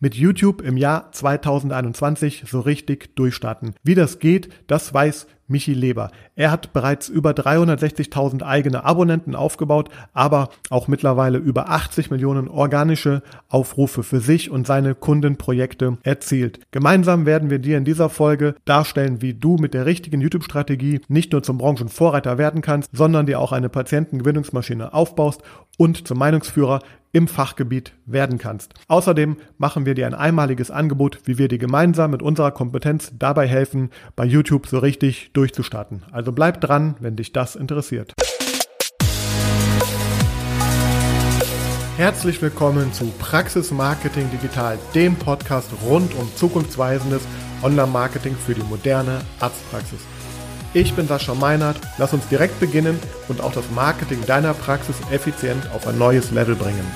mit YouTube im Jahr 2021 so richtig durchstarten. Wie das geht, das weiß Michi Leber. Er hat bereits über 360.000 eigene Abonnenten aufgebaut, aber auch mittlerweile über 80 Millionen organische Aufrufe für sich und seine Kundenprojekte erzielt. Gemeinsam werden wir dir in dieser Folge darstellen, wie du mit der richtigen YouTube-Strategie nicht nur zum Branchenvorreiter werden kannst, sondern dir auch eine Patientengewinnungsmaschine aufbaust und zum Meinungsführer im Fachgebiet werden kannst. Außerdem machen wir dir ein einmaliges Angebot, wie wir dir gemeinsam mit unserer Kompetenz dabei helfen, bei YouTube so richtig durchzustarten. Also bleib dran, wenn dich das interessiert. Herzlich willkommen zu Praxis Marketing Digital, dem Podcast rund um zukunftsweisendes Online-Marketing für die moderne Arztpraxis. Ich bin Sascha Meinert. Lass uns direkt beginnen und auch das Marketing deiner Praxis effizient auf ein neues Level bringen.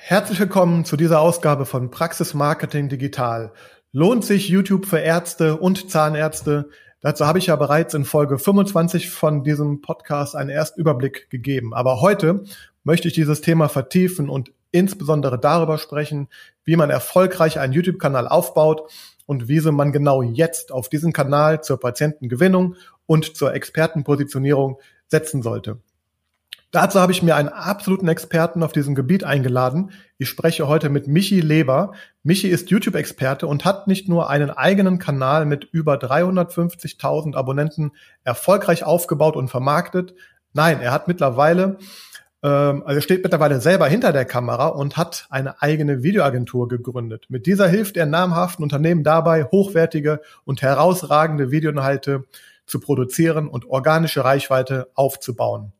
Herzlich willkommen zu dieser Ausgabe von Praxis Marketing Digital. Lohnt sich YouTube für Ärzte und Zahnärzte? Dazu habe ich ja bereits in Folge 25 von diesem Podcast einen Erstüberblick gegeben. Aber heute möchte ich dieses Thema vertiefen und insbesondere darüber sprechen, wie man erfolgreich einen YouTube-Kanal aufbaut und wie man genau jetzt auf diesen Kanal zur Patientengewinnung und zur Expertenpositionierung setzen sollte. Dazu habe ich mir einen absoluten Experten auf diesem Gebiet eingeladen. Ich spreche heute mit Michi Leber. Michi ist YouTube-Experte und hat nicht nur einen eigenen Kanal mit über 350.000 Abonnenten erfolgreich aufgebaut und vermarktet. Nein, er hat mittlerweile ähm, also steht mittlerweile selber hinter der Kamera und hat eine eigene Videoagentur gegründet. Mit dieser hilft er namhaften Unternehmen dabei, hochwertige und herausragende Videoinhalte zu produzieren und organische Reichweite aufzubauen.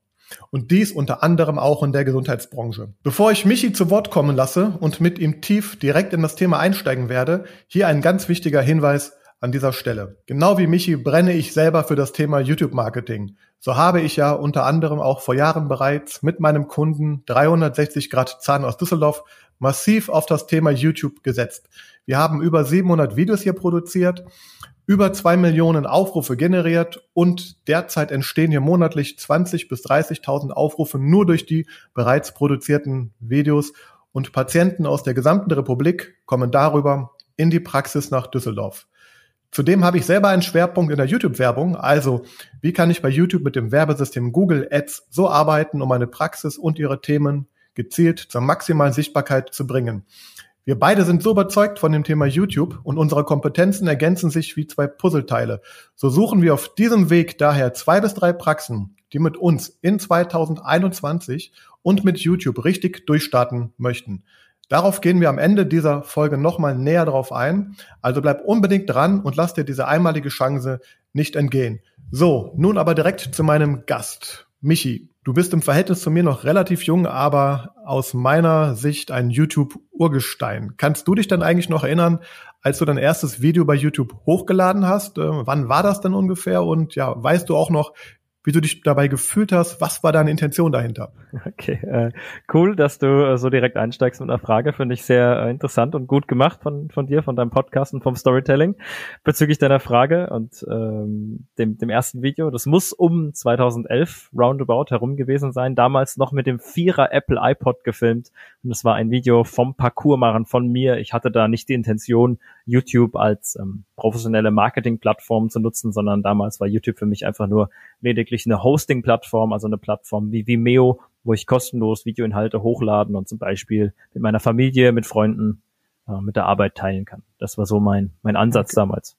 Und dies unter anderem auch in der Gesundheitsbranche. Bevor ich Michi zu Wort kommen lasse und mit ihm tief direkt in das Thema einsteigen werde, hier ein ganz wichtiger Hinweis an dieser Stelle. Genau wie Michi brenne ich selber für das Thema YouTube-Marketing. So habe ich ja unter anderem auch vor Jahren bereits mit meinem Kunden 360 Grad Zahn aus Düsseldorf massiv auf das Thema YouTube gesetzt. Wir haben über 700 Videos hier produziert, über zwei Millionen Aufrufe generiert und derzeit entstehen hier monatlich 20 bis 30.000 Aufrufe nur durch die bereits produzierten Videos und Patienten aus der gesamten Republik kommen darüber in die Praxis nach Düsseldorf. Zudem habe ich selber einen Schwerpunkt in der YouTube-Werbung. Also, wie kann ich bei YouTube mit dem Werbesystem Google Ads so arbeiten, um meine Praxis und ihre Themen gezielt zur maximalen Sichtbarkeit zu bringen? Wir beide sind so überzeugt von dem Thema YouTube und unsere Kompetenzen ergänzen sich wie zwei Puzzleteile. So suchen wir auf diesem Weg daher zwei bis drei Praxen, die mit uns in 2021 und mit YouTube richtig durchstarten möchten. Darauf gehen wir am Ende dieser Folge nochmal näher drauf ein. Also bleib unbedingt dran und lass dir diese einmalige Chance nicht entgehen. So, nun aber direkt zu meinem Gast. Michi, du bist im Verhältnis zu mir noch relativ jung, aber aus meiner Sicht ein YouTube-Urgestein. Kannst du dich dann eigentlich noch erinnern, als du dein erstes Video bei YouTube hochgeladen hast? Äh, wann war das denn ungefähr? Und ja, weißt du auch noch, wie du dich dabei gefühlt hast. Was war deine Intention dahinter? Okay, äh, cool, dass du äh, so direkt einsteigst mit einer Frage. Finde ich sehr äh, interessant und gut gemacht von, von dir, von deinem Podcast und vom Storytelling bezüglich deiner Frage und ähm, dem, dem ersten Video. Das muss um 2011 roundabout herum gewesen sein. Damals noch mit dem Vierer Apple iPod gefilmt und es war ein Video vom Parcoursmachen von mir. Ich hatte da nicht die Intention, YouTube als ähm, professionelle Marketing-Plattform zu nutzen, sondern damals war YouTube für mich einfach nur lediglich eine Hosting-Plattform, also eine Plattform wie Vimeo, wo ich kostenlos Videoinhalte hochladen und zum Beispiel mit meiner Familie, mit Freunden, äh, mit der Arbeit teilen kann. Das war so mein, mein Ansatz okay. damals.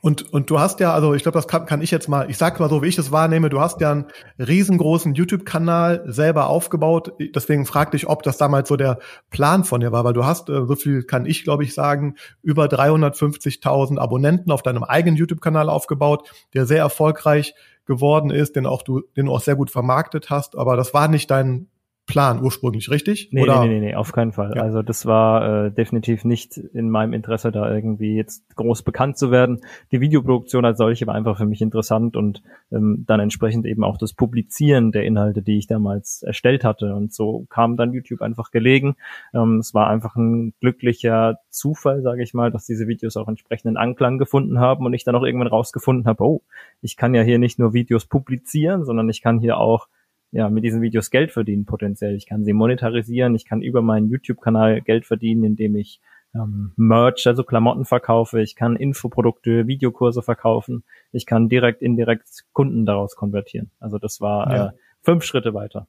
Und, und du hast ja, also ich glaube, das kann, kann ich jetzt mal, ich sag mal so, wie ich das wahrnehme, du hast ja einen riesengroßen YouTube-Kanal selber aufgebaut. Deswegen frag dich, ob das damals so der Plan von dir war, weil du hast, äh, so viel kann ich, glaube ich, sagen, über 350.000 Abonnenten auf deinem eigenen YouTube-Kanal aufgebaut, der sehr erfolgreich geworden ist, den auch du, den du auch sehr gut vermarktet hast. Aber das war nicht dein Plan ursprünglich, richtig? Nee, Oder? nee, nee, nee, auf keinen Fall. Ja. Also das war äh, definitiv nicht in meinem Interesse, da irgendwie jetzt groß bekannt zu werden. Die Videoproduktion als solche war einfach für mich interessant und ähm, dann entsprechend eben auch das Publizieren der Inhalte, die ich damals erstellt hatte. Und so kam dann YouTube einfach gelegen. Ähm, es war einfach ein glücklicher Zufall, sage ich mal, dass diese Videos auch entsprechenden Anklang gefunden haben und ich dann auch irgendwann rausgefunden habe, oh, ich kann ja hier nicht nur Videos publizieren, sondern ich kann hier auch ja mit diesen Videos Geld verdienen potenziell. Ich kann sie monetarisieren, ich kann über meinen YouTube-Kanal Geld verdienen, indem ich ähm, Merch, also Klamotten verkaufe, ich kann Infoprodukte, Videokurse verkaufen, ich kann direkt, indirekt Kunden daraus konvertieren. Also das war ja. äh, fünf Schritte weiter.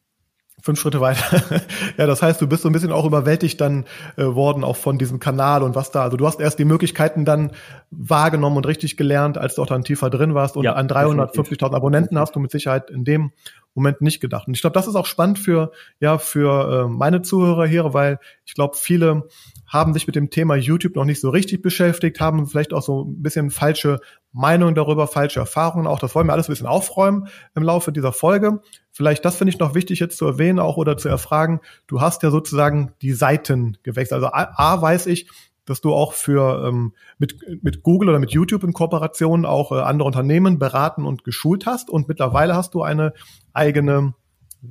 Fünf Schritte weiter. ja, das heißt, du bist so ein bisschen auch überwältigt dann äh, worden, auch von diesem Kanal und was da. Also du hast erst die Möglichkeiten dann wahrgenommen und richtig gelernt, als du auch dann tiefer drin warst. Und ja, an 350.000 Abonnenten hast du mit Sicherheit in dem Moment nicht gedacht. Und ich glaube, das ist auch spannend für, ja, für äh, meine Zuhörer hier, weil ich glaube, viele haben sich mit dem Thema YouTube noch nicht so richtig beschäftigt, haben vielleicht auch so ein bisschen falsche Meinungen darüber, falsche Erfahrungen auch. Das wollen wir alles ein bisschen aufräumen im Laufe dieser Folge. Vielleicht, das finde ich noch wichtig jetzt zu erwähnen auch oder zu erfragen. Du hast ja sozusagen die Seiten gewechselt. Also A, A weiß ich, dass du auch für ähm, mit, mit Google oder mit YouTube in Kooperation auch äh, andere Unternehmen beraten und geschult hast und mittlerweile hast du eine eigene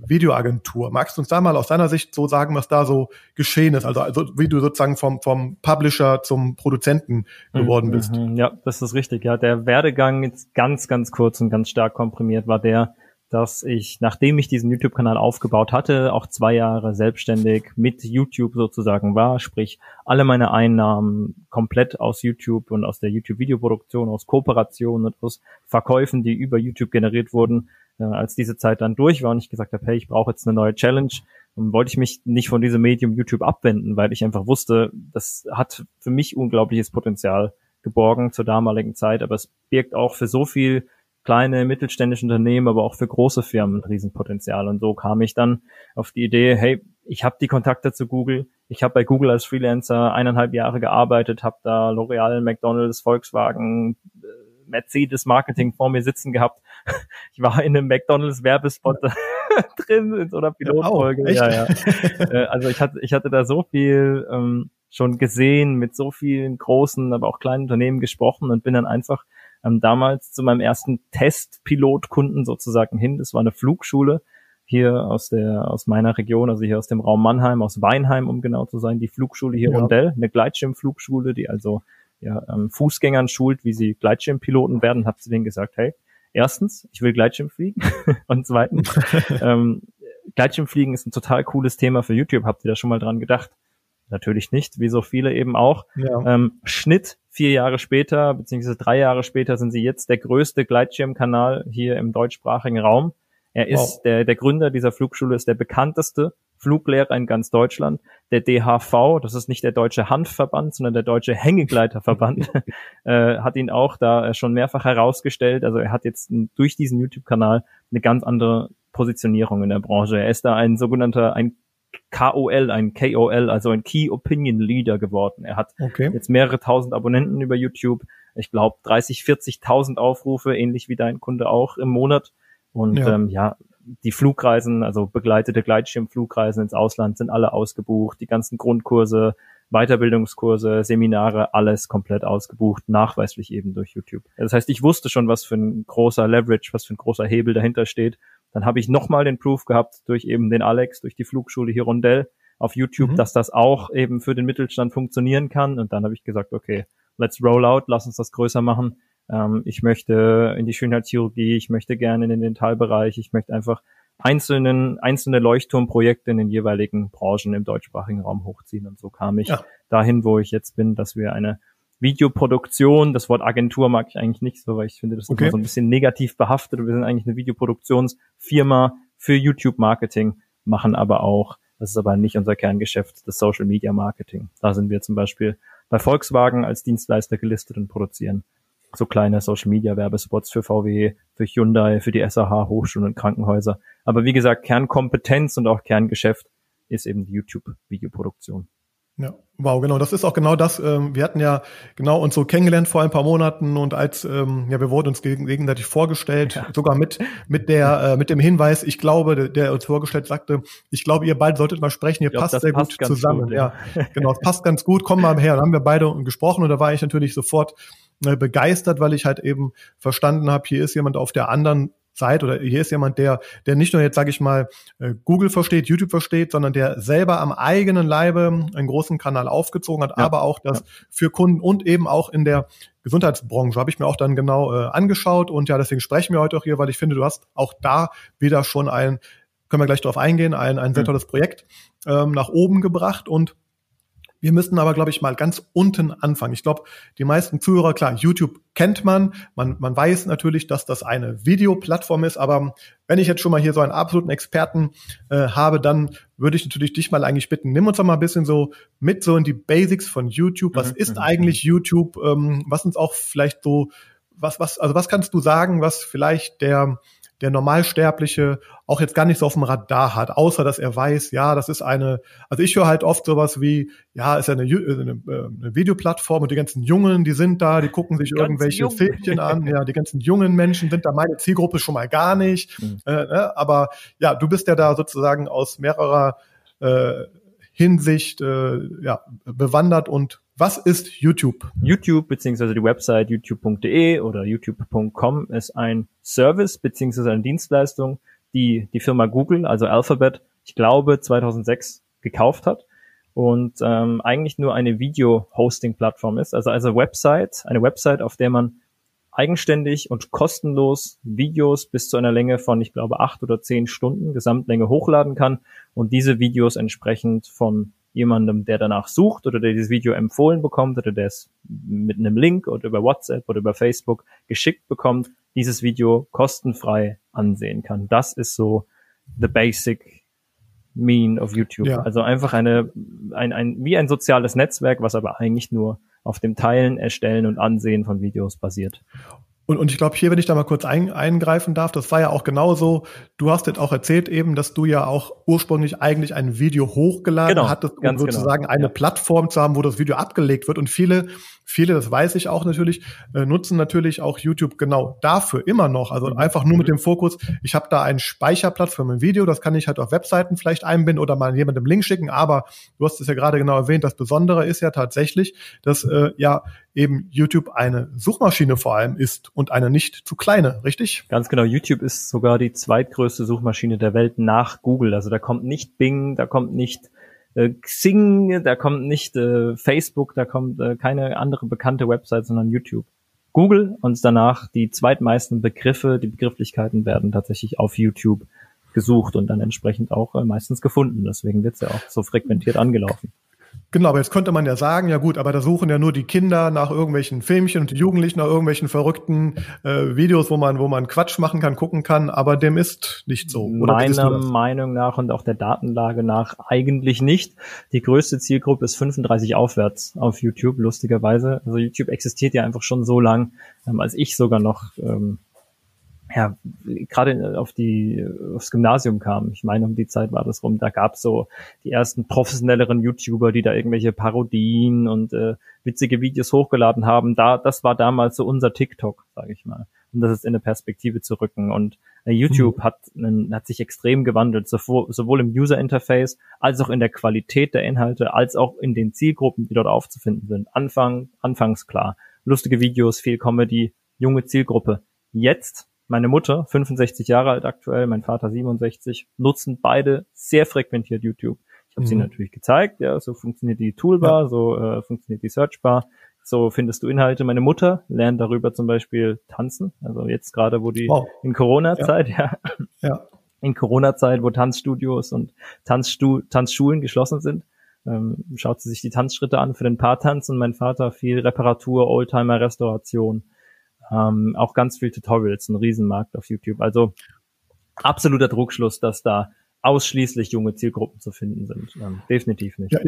Videoagentur. Magst du uns da mal aus deiner Sicht so sagen, was da so geschehen ist? Also, also wie du sozusagen vom, vom Publisher zum Produzenten geworden bist. Mhm, ja, das ist richtig. Ja, der Werdegang jetzt ganz, ganz kurz und ganz stark komprimiert war der, dass ich, nachdem ich diesen YouTube-Kanal aufgebaut hatte, auch zwei Jahre selbstständig mit YouTube sozusagen war, sprich alle meine Einnahmen komplett aus YouTube und aus der YouTube-Videoproduktion, aus Kooperationen und aus Verkäufen, die über YouTube generiert wurden, äh, als diese Zeit dann durch war und ich gesagt habe, hey, ich brauche jetzt eine neue Challenge, wollte ich mich nicht von diesem Medium YouTube abwenden, weil ich einfach wusste, das hat für mich unglaubliches Potenzial geborgen zur damaligen Zeit, aber es birgt auch für so viel kleine mittelständische Unternehmen, aber auch für große Firmen Riesenpotenzial. Und so kam ich dann auf die Idee, hey, ich habe die Kontakte zu Google. Ich habe bei Google als Freelancer eineinhalb Jahre gearbeitet, habe da L'Oreal, McDonald's, Volkswagen, äh, Mercedes Marketing vor mir sitzen gehabt. Ich war in einem McDonald's Werbespot drin in so einer Pilotfolge. Ja, ja. Äh, also ich hatte, ich hatte da so viel ähm, schon gesehen, mit so vielen großen, aber auch kleinen Unternehmen gesprochen und bin dann einfach ähm, damals zu meinem ersten Testpilotkunden sozusagen hin. Das war eine Flugschule hier aus der aus meiner Region, also hier aus dem Raum Mannheim, aus Weinheim, um genau zu sein, die Flugschule hier ja. Rondell, eine Gleitschirmflugschule, die also ja, ähm, Fußgängern schult, wie sie Gleitschirmpiloten werden, habe zu denen gesagt, hey, erstens, ich will Gleitschirm fliegen und zweitens, ähm, Gleitschirmfliegen ist ein total cooles Thema für YouTube. Habt ihr da schon mal dran gedacht? Natürlich nicht, wie so viele eben auch. Ja. Ähm, Schnitt vier Jahre später, beziehungsweise drei Jahre später sind sie jetzt der größte Gleitschirmkanal hier im deutschsprachigen Raum. Er ist wow. der, der Gründer dieser Flugschule, ist der bekannteste Fluglehrer in ganz Deutschland. Der DHV, das ist nicht der deutsche Handverband, sondern der deutsche Hängegleiterverband, äh, hat ihn auch da schon mehrfach herausgestellt. Also er hat jetzt durch diesen YouTube-Kanal eine ganz andere Positionierung in der Branche. Er ist da ein sogenannter, ein KOL, ein KOL, also ein Key Opinion Leader geworden. Er hat okay. jetzt mehrere tausend Abonnenten über YouTube. Ich glaube 30, 40.000 Aufrufe, ähnlich wie dein Kunde auch im Monat. Und ja, ähm, ja die Flugreisen, also begleitete Gleitschirmflugreisen ins Ausland sind alle ausgebucht. Die ganzen Grundkurse, Weiterbildungskurse, Seminare, alles komplett ausgebucht, nachweislich eben durch YouTube. Das heißt, ich wusste schon, was für ein großer Leverage, was für ein großer Hebel dahinter steht. Dann habe ich nochmal den Proof gehabt durch eben den Alex, durch die Flugschule hier Rondell auf YouTube, mhm. dass das auch eben für den Mittelstand funktionieren kann. Und dann habe ich gesagt, okay, let's roll out, lass uns das größer machen. Ähm, ich möchte in die Schönheitschirurgie, ich möchte gerne in den Dentalbereich, ich möchte einfach einzelnen, einzelne Leuchtturmprojekte in den jeweiligen Branchen im deutschsprachigen Raum hochziehen. Und so kam ich ja. dahin, wo ich jetzt bin, dass wir eine Videoproduktion. Das Wort Agentur mag ich eigentlich nicht so, weil ich finde, das ist okay. immer so ein bisschen negativ behaftet. Wir sind eigentlich eine Videoproduktionsfirma für YouTube-Marketing, machen aber auch, das ist aber nicht unser Kerngeschäft, das Social Media Marketing. Da sind wir zum Beispiel bei Volkswagen als Dienstleister gelistet und produzieren so kleine Social Media Werbespots für VW, für Hyundai, für die SAH, Hochschulen und Krankenhäuser. Aber wie gesagt, Kernkompetenz und auch Kerngeschäft ist eben die YouTube-Videoproduktion. Ja, wow, genau. Das ist auch genau das. Ähm, wir hatten ja genau uns so kennengelernt vor ein paar Monaten und als ähm, ja, wir wurden uns gegenseitig vorgestellt, ja. sogar mit mit der äh, mit dem Hinweis. Ich glaube, der, der uns vorgestellt sagte, ich glaube, ihr beide solltet mal sprechen. Ihr glaub, passt sehr passt gut zusammen. Gut, ja. ja, genau, es passt ganz gut. Komm mal her. Dann haben wir beide gesprochen und da war ich natürlich sofort begeistert, weil ich halt eben verstanden habe, hier ist jemand auf der anderen seid oder hier ist jemand, der, der nicht nur jetzt, sage ich mal, äh, Google versteht, YouTube versteht, sondern der selber am eigenen Leibe einen großen Kanal aufgezogen hat, ja. aber auch das ja. für Kunden und eben auch in der Gesundheitsbranche habe ich mir auch dann genau äh, angeschaut und ja, deswegen sprechen wir heute auch hier, weil ich finde, du hast auch da wieder schon ein können wir gleich darauf eingehen, ein, ein sehr mhm. tolles Projekt ähm, nach oben gebracht und wir müssen aber, glaube ich, mal ganz unten anfangen. Ich glaube, die meisten Zuhörer, klar, YouTube kennt man. man. Man weiß natürlich, dass das eine Videoplattform ist, aber wenn ich jetzt schon mal hier so einen absoluten Experten äh, habe, dann würde ich natürlich dich mal eigentlich bitten, nimm uns doch mal ein bisschen so mit so in die Basics von YouTube. Was mhm. ist mhm, eigentlich. YouTube? Ähm, was uns auch vielleicht so, was, was, also was kannst du sagen, was vielleicht der der Normalsterbliche auch jetzt gar nicht so auf dem Radar hat, außer dass er weiß, ja, das ist eine, also ich höre halt oft sowas wie, ja, ist ja eine, eine, eine Videoplattform und die ganzen Jungen, die sind da, die gucken sich irgendwelche Filmchen an, ja, die ganzen jungen Menschen sind da, meine Zielgruppe schon mal gar nicht, mhm. äh, ne? aber ja, du bist ja da sozusagen aus mehrerer äh, Hinsicht äh, ja, bewandert und was ist YouTube? YouTube beziehungsweise die Website youtube.de oder youtube.com ist ein Service beziehungsweise eine Dienstleistung, die die Firma Google, also Alphabet, ich glaube 2006 gekauft hat und ähm, eigentlich nur eine Video-Hosting-Plattform ist, also also Website, eine Website, auf der man eigenständig und kostenlos Videos bis zu einer Länge von, ich glaube, acht oder zehn Stunden Gesamtlänge hochladen kann und diese Videos entsprechend von jemandem, der danach sucht oder der dieses Video empfohlen bekommt oder der es mit einem Link oder über WhatsApp oder über Facebook geschickt bekommt, dieses Video kostenfrei ansehen kann. Das ist so the basic mean of YouTube. Ja. Also einfach eine, ein, ein, wie ein soziales Netzwerk, was aber eigentlich nur auf dem Teilen, Erstellen und Ansehen von Videos basiert. Und, und ich glaube, hier, wenn ich da mal kurz ein, eingreifen darf, das war ja auch genauso. Du hast jetzt auch erzählt eben, dass du ja auch ursprünglich eigentlich ein Video hochgeladen genau, hattest, um genau. sozusagen genau. eine ja. Plattform zu haben, wo das Video abgelegt wird. Und viele Viele, das weiß ich auch natürlich, äh, nutzen natürlich auch YouTube genau dafür immer noch. Also mhm. einfach nur mit mhm. dem Fokus, ich habe da einen Speicherplatz für mein Video, das kann ich halt auf Webseiten vielleicht einbinden oder mal jemandem Link schicken. Aber du hast es ja gerade genau erwähnt, das Besondere ist ja tatsächlich, dass äh, ja eben YouTube eine Suchmaschine vor allem ist und eine nicht zu kleine, richtig? Ganz genau. YouTube ist sogar die zweitgrößte Suchmaschine der Welt nach Google. Also da kommt nicht Bing, da kommt nicht äh, Xing, da kommt nicht äh, Facebook, da kommt äh, keine andere bekannte Website, sondern YouTube. Google und danach die zweitmeisten Begriffe, die Begrifflichkeiten werden tatsächlich auf YouTube gesucht und dann entsprechend auch äh, meistens gefunden. Deswegen wird's ja auch so frequentiert angelaufen. Genau, aber jetzt könnte man ja sagen, ja gut, aber da suchen ja nur die Kinder nach irgendwelchen Filmchen und die Jugendlichen nach irgendwelchen verrückten äh, Videos, wo man, wo man Quatsch machen kann, gucken kann, aber dem ist nicht so. Oder Meiner Meinung nach und auch der Datenlage nach eigentlich nicht. Die größte Zielgruppe ist 35 aufwärts auf YouTube, lustigerweise. Also YouTube existiert ja einfach schon so lang, ähm, als ich sogar noch ähm, ja, gerade auf die, aufs Gymnasium kam. Ich meine, um die Zeit war das rum. Da gab's so die ersten professionelleren YouTuber, die da irgendwelche Parodien und äh, witzige Videos hochgeladen haben. Da, das war damals so unser TikTok, sage ich mal. Um das jetzt in eine Perspektive zu rücken. Und äh, YouTube mhm. hat, einen, hat sich extrem gewandelt, sowohl, sowohl im User Interface als auch in der Qualität der Inhalte, als auch in den Zielgruppen, die dort aufzufinden sind. Anfang, anfangs klar. Lustige Videos, viel Comedy, junge Zielgruppe. Jetzt meine Mutter, 65 Jahre alt aktuell, mein Vater 67, nutzen beide sehr frequentiert YouTube. Ich habe mhm. sie natürlich gezeigt, ja, so funktioniert die Toolbar, ja. so äh, funktioniert die Searchbar, so findest du Inhalte. Meine Mutter lernt darüber zum Beispiel tanzen, also jetzt gerade, wo die wow. in Corona-Zeit, ja. ja. ja. In Corona-Zeit, wo Tanzstudios und Tanzstu Tanzschulen geschlossen sind, ähm, schaut sie sich die Tanzschritte an für den Paartanz und mein Vater viel Reparatur, Oldtimer-Restauration ähm, auch ganz viel Tutorials, ein Riesenmarkt auf YouTube. Also absoluter Druckschluss, dass da ausschließlich junge Zielgruppen zu finden sind. Ähm, definitiv nicht. Ja,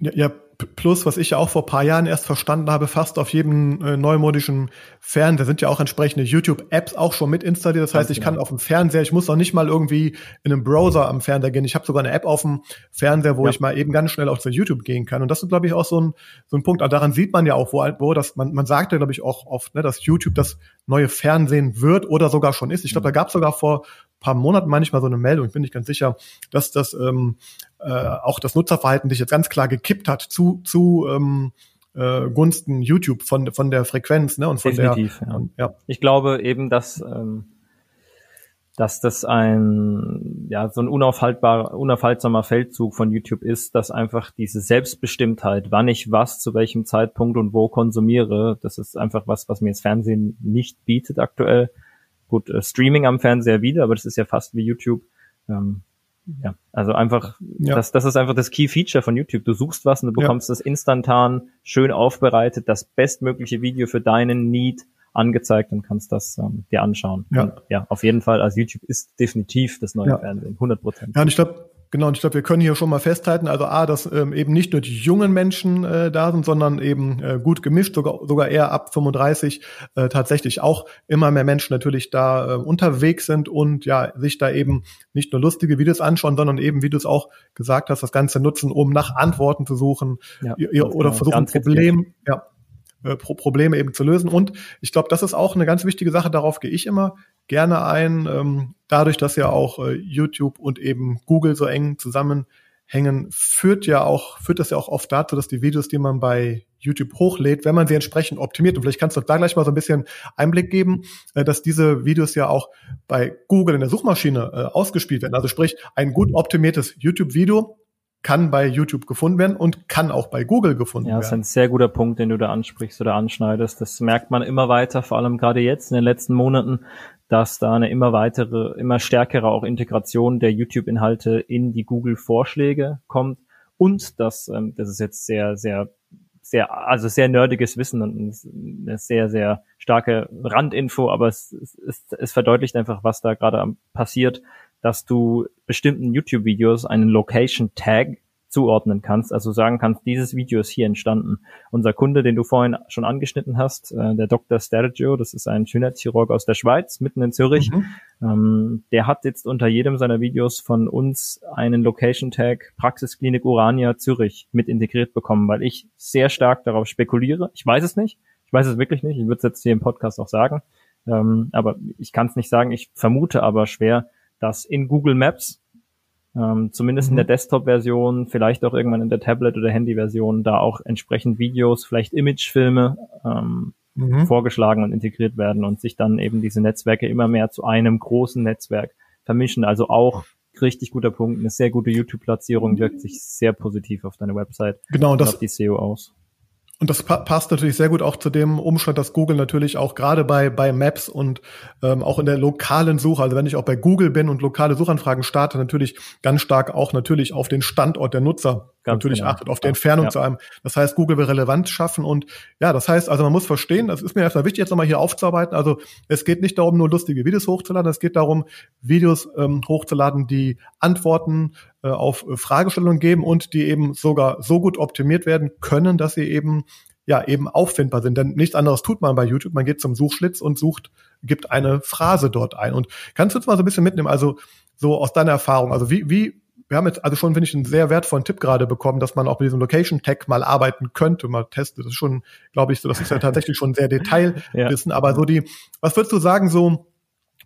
ja, ja, plus, was ich ja auch vor paar Jahren erst verstanden habe, fast auf jedem äh, neumodischen Fernseher sind ja auch entsprechende YouTube-Apps auch schon mit installiert. Das heißt, ich kann genau. auf dem Fernseher, ich muss auch nicht mal irgendwie in einem Browser am Fernseher gehen. Ich habe sogar eine App auf dem Fernseher, wo ja. ich mal eben ganz schnell auf zu YouTube gehen kann. Und das ist, glaube ich, auch so ein, so ein Punkt. Aber daran sieht man ja auch, wo, wo das, man, man sagt ja, glaube ich, auch oft, ne, dass YouTube das neue Fernsehen wird oder sogar schon ist. Ich glaube, mhm. da gab es sogar vor paar Monaten manchmal so eine Meldung, ich bin nicht ganz sicher, dass das ähm, äh, auch das Nutzerverhalten sich jetzt ganz klar gekippt hat zu, zu ähm, äh, Gunsten YouTube von, von der Frequenz ne, und von Definitiv, der. Ja. ja. Ich glaube eben, dass, ähm, dass das ein ja so ein unaufhaltbarer, unaufhaltsamer Feldzug von YouTube ist, dass einfach diese Selbstbestimmtheit, wann ich was zu welchem Zeitpunkt und wo konsumiere, das ist einfach was, was mir das Fernsehen nicht bietet aktuell. Gut, äh, Streaming am Fernseher wieder, aber das ist ja fast wie YouTube. Ähm, ja, also einfach, ja. das, das ist einfach das Key Feature von YouTube. Du suchst was und du bekommst ja. das instantan schön aufbereitet, das bestmögliche Video für deinen Need angezeigt und kannst das ähm, dir anschauen. Ja. Und, ja, auf jeden Fall, also YouTube ist definitiv das neue ja. Fernsehen, 100 Prozent. Ja, und ich glaube, Genau, und ich glaube, wir können hier schon mal festhalten, also A, dass ähm, eben nicht nur die jungen Menschen äh, da sind, sondern eben äh, gut gemischt, sogar, sogar eher ab 35 äh, tatsächlich auch immer mehr Menschen natürlich da äh, unterwegs sind und ja, sich da eben nicht nur lustige Videos anschauen, sondern eben, wie du es auch gesagt hast, das Ganze nutzen, um nach Antworten zu suchen ja, oder genau. versuchen, Problem, ja, äh, Probleme eben zu lösen. Und ich glaube, das ist auch eine ganz wichtige Sache, darauf gehe ich immer gerne ein. Ähm, dadurch, dass ja auch äh, YouTube und eben Google so eng zusammenhängen, führt ja auch, führt das ja auch oft dazu, dass die Videos, die man bei YouTube hochlädt, wenn man sie entsprechend optimiert, und vielleicht kannst du da gleich mal so ein bisschen Einblick geben, äh, dass diese Videos ja auch bei Google in der Suchmaschine äh, ausgespielt werden. Also sprich, ein gut optimiertes YouTube-Video kann bei YouTube gefunden werden und kann auch bei Google gefunden werden. Ja, das ist ein sehr guter Punkt, den du da ansprichst oder anschneidest. Das merkt man immer weiter, vor allem gerade jetzt in den letzten Monaten, dass da eine immer weitere, immer stärkere auch Integration der YouTube-Inhalte in die Google-Vorschläge kommt und dass, ähm, das ist jetzt sehr, sehr, sehr, also sehr nerdiges Wissen und eine sehr, sehr starke Randinfo, aber es, es, es verdeutlicht einfach, was da gerade passiert, dass du bestimmten YouTube-Videos einen Location-Tag zuordnen kannst, also sagen kannst, dieses Video ist hier entstanden. Unser Kunde, den du vorhin schon angeschnitten hast, äh, der Dr. Stergio, das ist ein Schönheitschirurg aus der Schweiz, mitten in Zürich, mhm. ähm, der hat jetzt unter jedem seiner Videos von uns einen Location-Tag Praxisklinik Urania Zürich mit integriert bekommen, weil ich sehr stark darauf spekuliere. Ich weiß es nicht. Ich weiß es wirklich nicht. Ich würde es jetzt hier im Podcast auch sagen. Ähm, aber ich kann es nicht sagen. Ich vermute aber schwer, dass in Google Maps, ähm, zumindest mhm. in der Desktop-Version, vielleicht auch irgendwann in der Tablet- oder Handy-Version, da auch entsprechend Videos, vielleicht Imagefilme ähm, mhm. vorgeschlagen und integriert werden und sich dann eben diese Netzwerke immer mehr zu einem großen Netzwerk vermischen. Also auch richtig guter Punkt, eine sehr gute YouTube-Platzierung wirkt sich sehr positiv auf deine Website genau, das, auf die SEO aus. Und das pa passt natürlich sehr gut auch zu dem Umstand, dass Google natürlich auch gerade bei, bei Maps und ähm, auch in der lokalen Suche, also wenn ich auch bei Google bin und lokale Suchanfragen starte, natürlich ganz stark auch natürlich auf den Standort der Nutzer Ganz natürlich genau. achtet, auf die Entfernung ja. zu einem. Das heißt, Google will Relevanz schaffen und ja, das heißt, also man muss verstehen, das ist mir erstmal wichtig, jetzt nochmal hier aufzuarbeiten. Also es geht nicht darum, nur lustige Videos hochzuladen, es geht darum, Videos ähm, hochzuladen, die Antworten äh, auf äh, Fragestellungen geben und die eben sogar so gut optimiert werden können, dass sie eben ja eben auffindbar sind. Denn nichts anderes tut man bei YouTube. Man geht zum Suchschlitz und sucht, gibt eine Phrase dort ein. Und kannst du uns mal so ein bisschen mitnehmen, also so aus deiner Erfahrung, also wie, wie wir haben jetzt also schon, finde ich, einen sehr wertvollen Tipp gerade bekommen, dass man auch mit diesem Location-Tag mal arbeiten könnte, mal testen. Das ist schon, glaube ich, so, das ist ja tatsächlich schon sehr Detailwissen. Ja. Aber so die, was würdest du sagen, so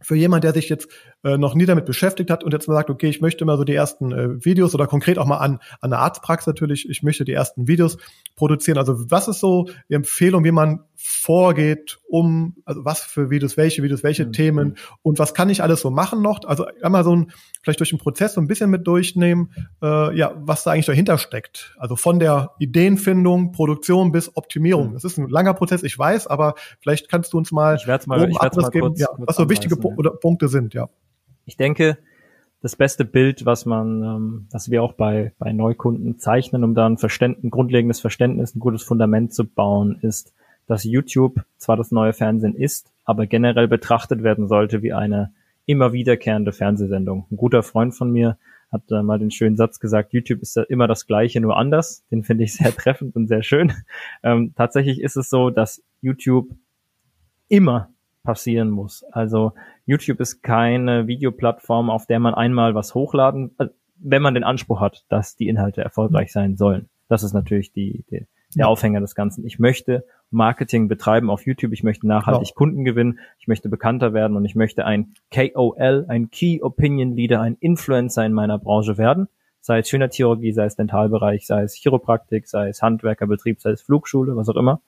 für jemand, der sich jetzt äh, noch nie damit beschäftigt hat und jetzt mal sagt, okay, ich möchte mal so die ersten äh, Videos oder konkret auch mal an, an der Arztpraxis natürlich, ich möchte die ersten Videos produzieren. Also was ist so die Empfehlung, wie man vorgeht, um, also was für Videos, welche Videos, welche mhm. Themen und was kann ich alles so machen noch? Also einmal so ein, vielleicht durch den Prozess so ein bisschen mit durchnehmen, äh, ja, was da eigentlich dahinter steckt. Also von der Ideenfindung, Produktion bis Optimierung. Mhm. Das ist ein langer Prozess, ich weiß, aber vielleicht kannst du uns mal, ich mal, ich mal geben, kurz, ja, kurz was so wichtige Pu Punkte sind, ja. Ich denke, das beste Bild, was man, ähm, was wir auch bei, bei Neukunden zeichnen, um da ein, Verständ, ein grundlegendes Verständnis, ein gutes Fundament zu bauen, ist, dass YouTube zwar das neue Fernsehen ist, aber generell betrachtet werden sollte wie eine immer wiederkehrende Fernsehsendung. Ein guter Freund von mir hat äh, mal den schönen Satz gesagt, YouTube ist ja immer das gleiche, nur anders. Den finde ich sehr treffend und sehr schön. Ähm, tatsächlich ist es so, dass YouTube immer passieren muss. Also YouTube ist keine Videoplattform, auf der man einmal was hochladen, äh, wenn man den Anspruch hat, dass die Inhalte erfolgreich sein sollen. Das ist natürlich die, die der Aufhänger des Ganzen. Ich möchte Marketing betreiben auf YouTube, ich möchte nachhaltig genau. Kunden gewinnen, ich möchte bekannter werden und ich möchte ein KOL, ein Key Opinion Leader, ein Influencer in meiner Branche werden, sei es Schönheitschirurgie, sei es Dentalbereich, sei es Chiropraktik, sei es Handwerkerbetrieb, sei es Flugschule, was auch immer,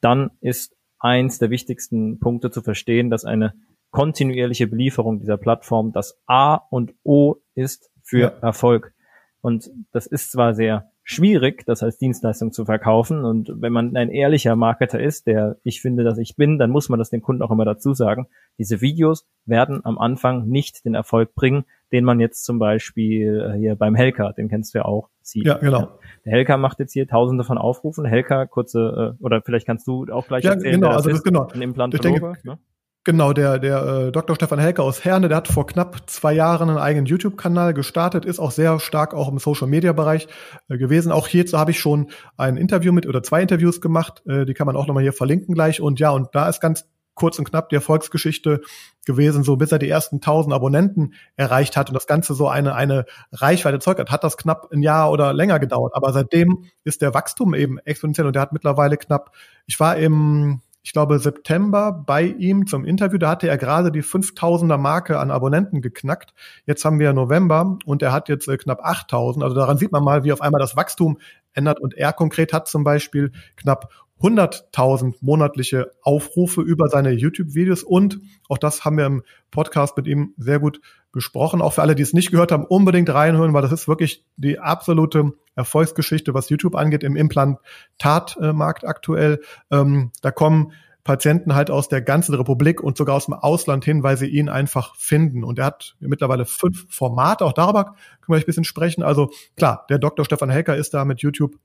dann ist eins der wichtigsten Punkte zu verstehen, dass eine kontinuierliche Belieferung dieser Plattform das A und O ist für ja. Erfolg. Und das ist zwar sehr schwierig, das als Dienstleistung zu verkaufen. Und wenn man ein ehrlicher Marketer ist, der ich finde, dass ich bin, dann muss man das dem Kunden auch immer dazu sagen. Diese Videos werden am Anfang nicht den Erfolg bringen, den man jetzt zum Beispiel äh, hier beim Helka, den kennst du ja auch, sieht. Ja, genau. Der Helka macht jetzt hier tausende von Aufrufen. Helka, kurze, äh, oder vielleicht kannst du auch gleich ja, erzählen, genau, also das ist genau. ein Implantologe. Ich denke, ne? Genau, der, der äh, Dr. Stefan Helke aus Herne, der hat vor knapp zwei Jahren einen eigenen YouTube-Kanal gestartet, ist auch sehr stark auch im Social-Media-Bereich äh, gewesen. Auch hierzu habe ich schon ein Interview mit oder zwei Interviews gemacht, äh, die kann man auch nochmal hier verlinken gleich. Und ja, und da ist ganz kurz und knapp die Erfolgsgeschichte gewesen, so bis er die ersten 1000 Abonnenten erreicht hat und das Ganze so eine, eine Reichweite Zeug hat, hat das knapp ein Jahr oder länger gedauert. Aber seitdem ist der Wachstum eben exponentiell und der hat mittlerweile knapp, ich war im ich glaube, September bei ihm zum Interview. Da hatte er gerade die 5000er Marke an Abonnenten geknackt. Jetzt haben wir November und er hat jetzt äh, knapp 8000. Also daran sieht man mal, wie auf einmal das Wachstum ändert. Und er konkret hat zum Beispiel knapp 100.000 monatliche Aufrufe über seine YouTube-Videos und auch das haben wir im Podcast mit ihm sehr gut besprochen. Auch für alle, die es nicht gehört haben, unbedingt reinhören, weil das ist wirklich die absolute Erfolgsgeschichte, was YouTube angeht, im Implantatmarkt aktuell. Ähm, da kommen Patienten halt aus der ganzen Republik und sogar aus dem Ausland hin, weil sie ihn einfach finden. Und er hat mittlerweile fünf Formate, auch darüber können wir ein bisschen sprechen. Also klar, der Dr. Stefan Helker ist da mit YouTube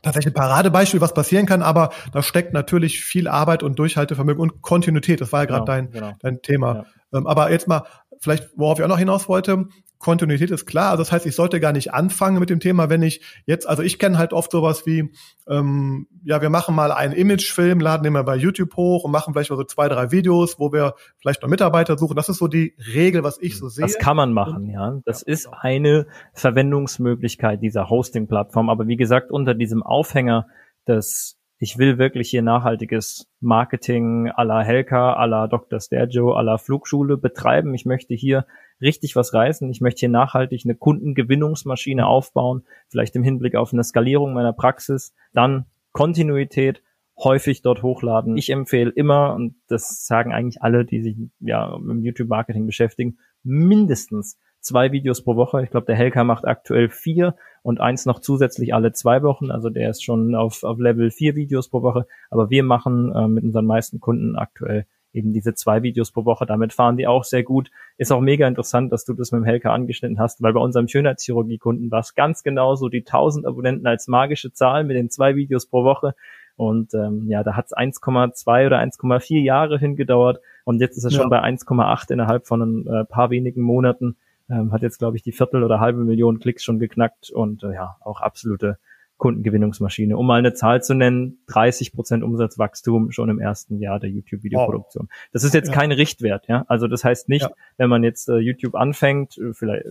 tatsächlich ein Paradebeispiel, was passieren kann, aber da steckt natürlich viel Arbeit und Durchhaltevermögen und Kontinuität. Das war ja gerade genau, dein, genau. dein Thema. Ja. Ähm, aber jetzt mal, vielleicht, worauf ich auch noch hinaus wollte, Kontinuität ist klar. Also das heißt, ich sollte gar nicht anfangen mit dem Thema, wenn ich jetzt, also ich kenne halt oft sowas wie, ähm, ja, wir machen mal einen Imagefilm, laden den mal bei YouTube hoch und machen vielleicht mal so zwei, drei Videos, wo wir vielleicht noch Mitarbeiter suchen. Das ist so die Regel, was ich so sehe. Das kann man machen, ja. Das ja, ist genau. eine Verwendungsmöglichkeit dieser Hosting-Plattform. Aber wie gesagt, unter diesem Aufhänger des ich will wirklich hier nachhaltiges Marketing à la Helka, à la Dr. Stergio, à la Flugschule betreiben. Ich möchte hier richtig was reißen. Ich möchte hier nachhaltig eine Kundengewinnungsmaschine aufbauen, vielleicht im Hinblick auf eine Skalierung meiner Praxis, dann Kontinuität, häufig dort hochladen. Ich empfehle immer, und das sagen eigentlich alle, die sich ja mit YouTube-Marketing beschäftigen, mindestens zwei Videos pro Woche. Ich glaube, der Helka macht aktuell vier und eins noch zusätzlich alle zwei Wochen. Also der ist schon auf, auf Level vier Videos pro Woche. Aber wir machen äh, mit unseren meisten Kunden aktuell eben diese zwei Videos pro Woche. Damit fahren die auch sehr gut. Ist auch mega interessant, dass du das mit dem Helka angeschnitten hast, weil bei unserem Schönheitschirurgie-Kunden war es ganz genauso die 1000 Abonnenten als magische Zahl mit den zwei Videos pro Woche. Und ähm, ja, da hat es 1,2 oder 1,4 Jahre hingedauert und jetzt ist es ja. schon bei 1,8 innerhalb von ein äh, paar wenigen Monaten. Ähm, hat jetzt, glaube ich, die Viertel oder halbe Million Klicks schon geknackt und äh, ja, auch absolute Kundengewinnungsmaschine. Um mal eine Zahl zu nennen, 30 Prozent Umsatzwachstum schon im ersten Jahr der YouTube-Videoproduktion. Wow. Das ist jetzt ja. kein Richtwert, ja. Also das heißt nicht, ja. wenn man jetzt äh, YouTube anfängt, äh, vielleicht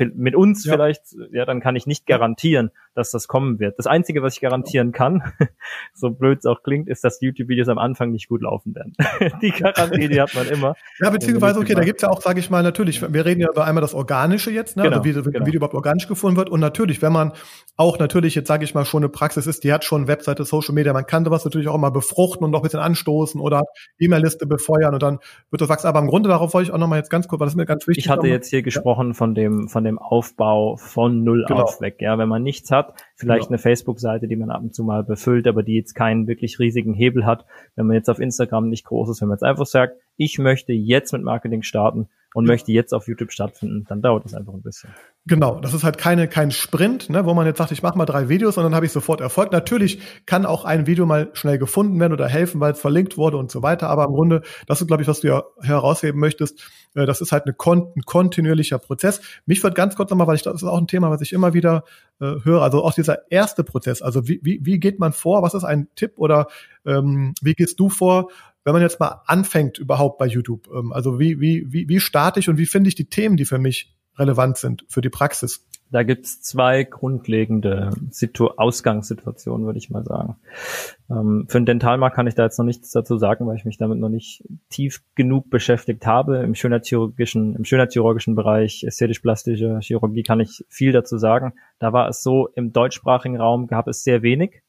mit uns ja. vielleicht, ja, dann kann ich nicht garantieren, dass das kommen wird. Das Einzige, was ich garantieren kann, so blöd es auch klingt, ist, dass YouTube-Videos am Anfang nicht gut laufen werden. die Garantie, die hat man immer. Ja, beziehungsweise, okay, da gibt's ja auch, sage ich mal, natürlich, wir reden ja über einmal das Organische jetzt, ne? Also genau, also wie, wie genau. ein Video überhaupt organisch gefunden wird. Und natürlich, wenn man auch natürlich jetzt, sage ich mal, schon eine Praxis ist, die hat schon Webseite, Social Media, man kann sowas natürlich auch immer befruchten und noch ein bisschen anstoßen oder E-Mail-Liste befeuern und dann wird das wachsen. Aber im Grunde darauf wollte ich auch noch mal jetzt ganz kurz, weil das ist mir ganz wichtig. Ich hatte jetzt hier ja. gesprochen von dem, von dem Aufbau von null genau. auf weg. Ja, wenn man nichts hat, vielleicht genau. eine Facebook-Seite, die man ab und zu mal befüllt, aber die jetzt keinen wirklich riesigen Hebel hat. Wenn man jetzt auf Instagram nicht groß ist, wenn man jetzt einfach sagt, ich möchte jetzt mit Marketing starten, und möchte jetzt auf YouTube stattfinden, dann dauert das einfach ein bisschen. Genau, das ist halt keine kein Sprint, ne, wo man jetzt sagt, ich mache mal drei Videos und dann habe ich sofort Erfolg. Natürlich kann auch ein Video mal schnell gefunden werden oder helfen, weil es verlinkt wurde und so weiter. Aber im Grunde, das ist, glaube ich, was du ja herausheben möchtest. Äh, das ist halt eine kon ein kontinuierlicher Prozess. Mich wird ganz kurz nochmal, weil ich das ist auch ein Thema, was ich immer wieder äh, höre. Also auch dieser erste Prozess. Also wie, wie, wie geht man vor? Was ist ein Tipp oder ähm, wie gehst du vor? Wenn man jetzt mal anfängt überhaupt bei YouTube, ähm, also wie, wie, wie, wie starte ich und wie finde ich die Themen, die für mich relevant sind für die Praxis? Da gibt's zwei grundlegende Situ Ausgangssituationen, würde ich mal sagen. Ähm, für den Dentalmarkt kann ich da jetzt noch nichts dazu sagen, weil ich mich damit noch nicht tief genug beschäftigt habe. Im schönheitschirurgischen, im schönheitschirurgischen Bereich, ästhetisch-plastische Chirurgie kann ich viel dazu sagen. Da war es so, im deutschsprachigen Raum gab es sehr wenig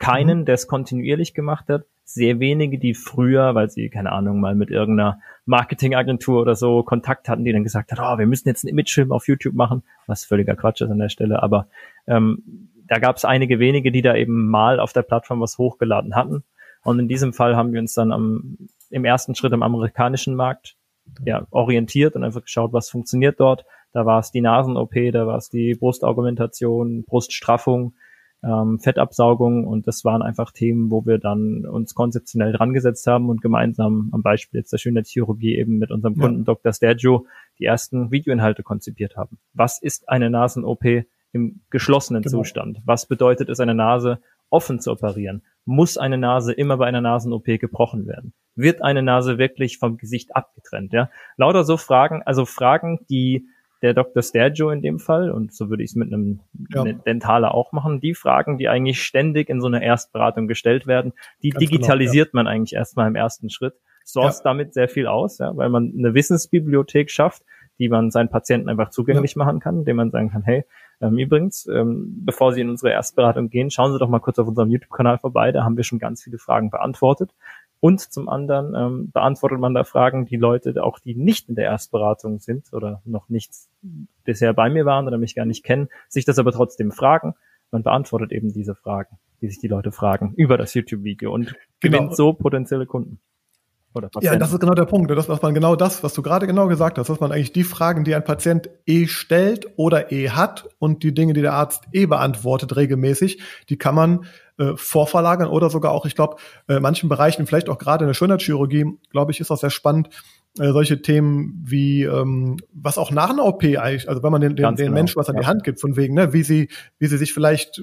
keinen, mhm. der es kontinuierlich gemacht hat. Sehr wenige, die früher, weil sie, keine Ahnung, mal mit irgendeiner Marketingagentur oder so Kontakt hatten, die dann gesagt hat, oh, wir müssen jetzt einen Imagefilm auf YouTube machen, was völliger Quatsch ist an der Stelle. Aber ähm, da gab es einige wenige, die da eben mal auf der Plattform was hochgeladen hatten. Und in diesem Fall haben wir uns dann am, im ersten Schritt am amerikanischen Markt ja, orientiert und einfach geschaut, was funktioniert dort. Da war es die Nasen-OP, da war es die Brustaugmentation, Bruststraffung, ähm, Fettabsaugung und das waren einfach Themen, wo wir dann uns konzeptionell dran gesetzt haben und gemeinsam am Beispiel jetzt der Schönheitschirurgie eben mit unserem Kunden ja. Dr. Stergio die ersten Videoinhalte konzipiert haben. Was ist eine Nasen-OP im geschlossenen genau. Zustand? Was bedeutet es, eine Nase offen zu operieren? Muss eine Nase immer bei einer Nasen-OP gebrochen werden? Wird eine Nase wirklich vom Gesicht abgetrennt? Ja, lauter so Fragen, also Fragen, die der Dr. Stergio in dem Fall, und so würde ich es mit einem ja. Dentaler auch machen, die Fragen, die eigentlich ständig in so einer Erstberatung gestellt werden, die Ganz digitalisiert genau, ja. man eigentlich erstmal im ersten Schritt, source ja. damit sehr viel aus, ja, weil man eine Wissensbibliothek schafft, die man seinen Patienten einfach zugänglich machen kann, indem man sagen kann, hey, ähm, übrigens, ähm, bevor Sie in unsere Erstberatung gehen, schauen Sie doch mal kurz auf unserem YouTube-Kanal vorbei, da haben wir schon ganz viele Fragen beantwortet. Und zum anderen ähm, beantwortet man da Fragen, die Leute, auch die nicht in der Erstberatung sind oder noch nicht bisher bei mir waren oder mich gar nicht kennen, sich das aber trotzdem fragen. Man beantwortet eben diese Fragen, die sich die Leute fragen über das YouTube-Video und genau. gewinnt so potenzielle Kunden. ja, das ist genau der Punkt. Das, was man genau das, was du gerade genau gesagt hast, dass man eigentlich die Fragen, die ein Patient eh stellt oder eh hat und die Dinge, die der Arzt eh beantwortet regelmäßig, die kann man äh, vorverlagern oder sogar auch, ich glaube, äh, manchen Bereichen, vielleicht auch gerade in der Schönheitschirurgie, glaube ich, ist das sehr spannend, äh, solche Themen wie ähm, was auch nach einer OP eigentlich, also wenn man den, den, den genau. Menschen was an ja. die Hand gibt, von wegen, ne, wie sie, wie sie sich vielleicht, äh,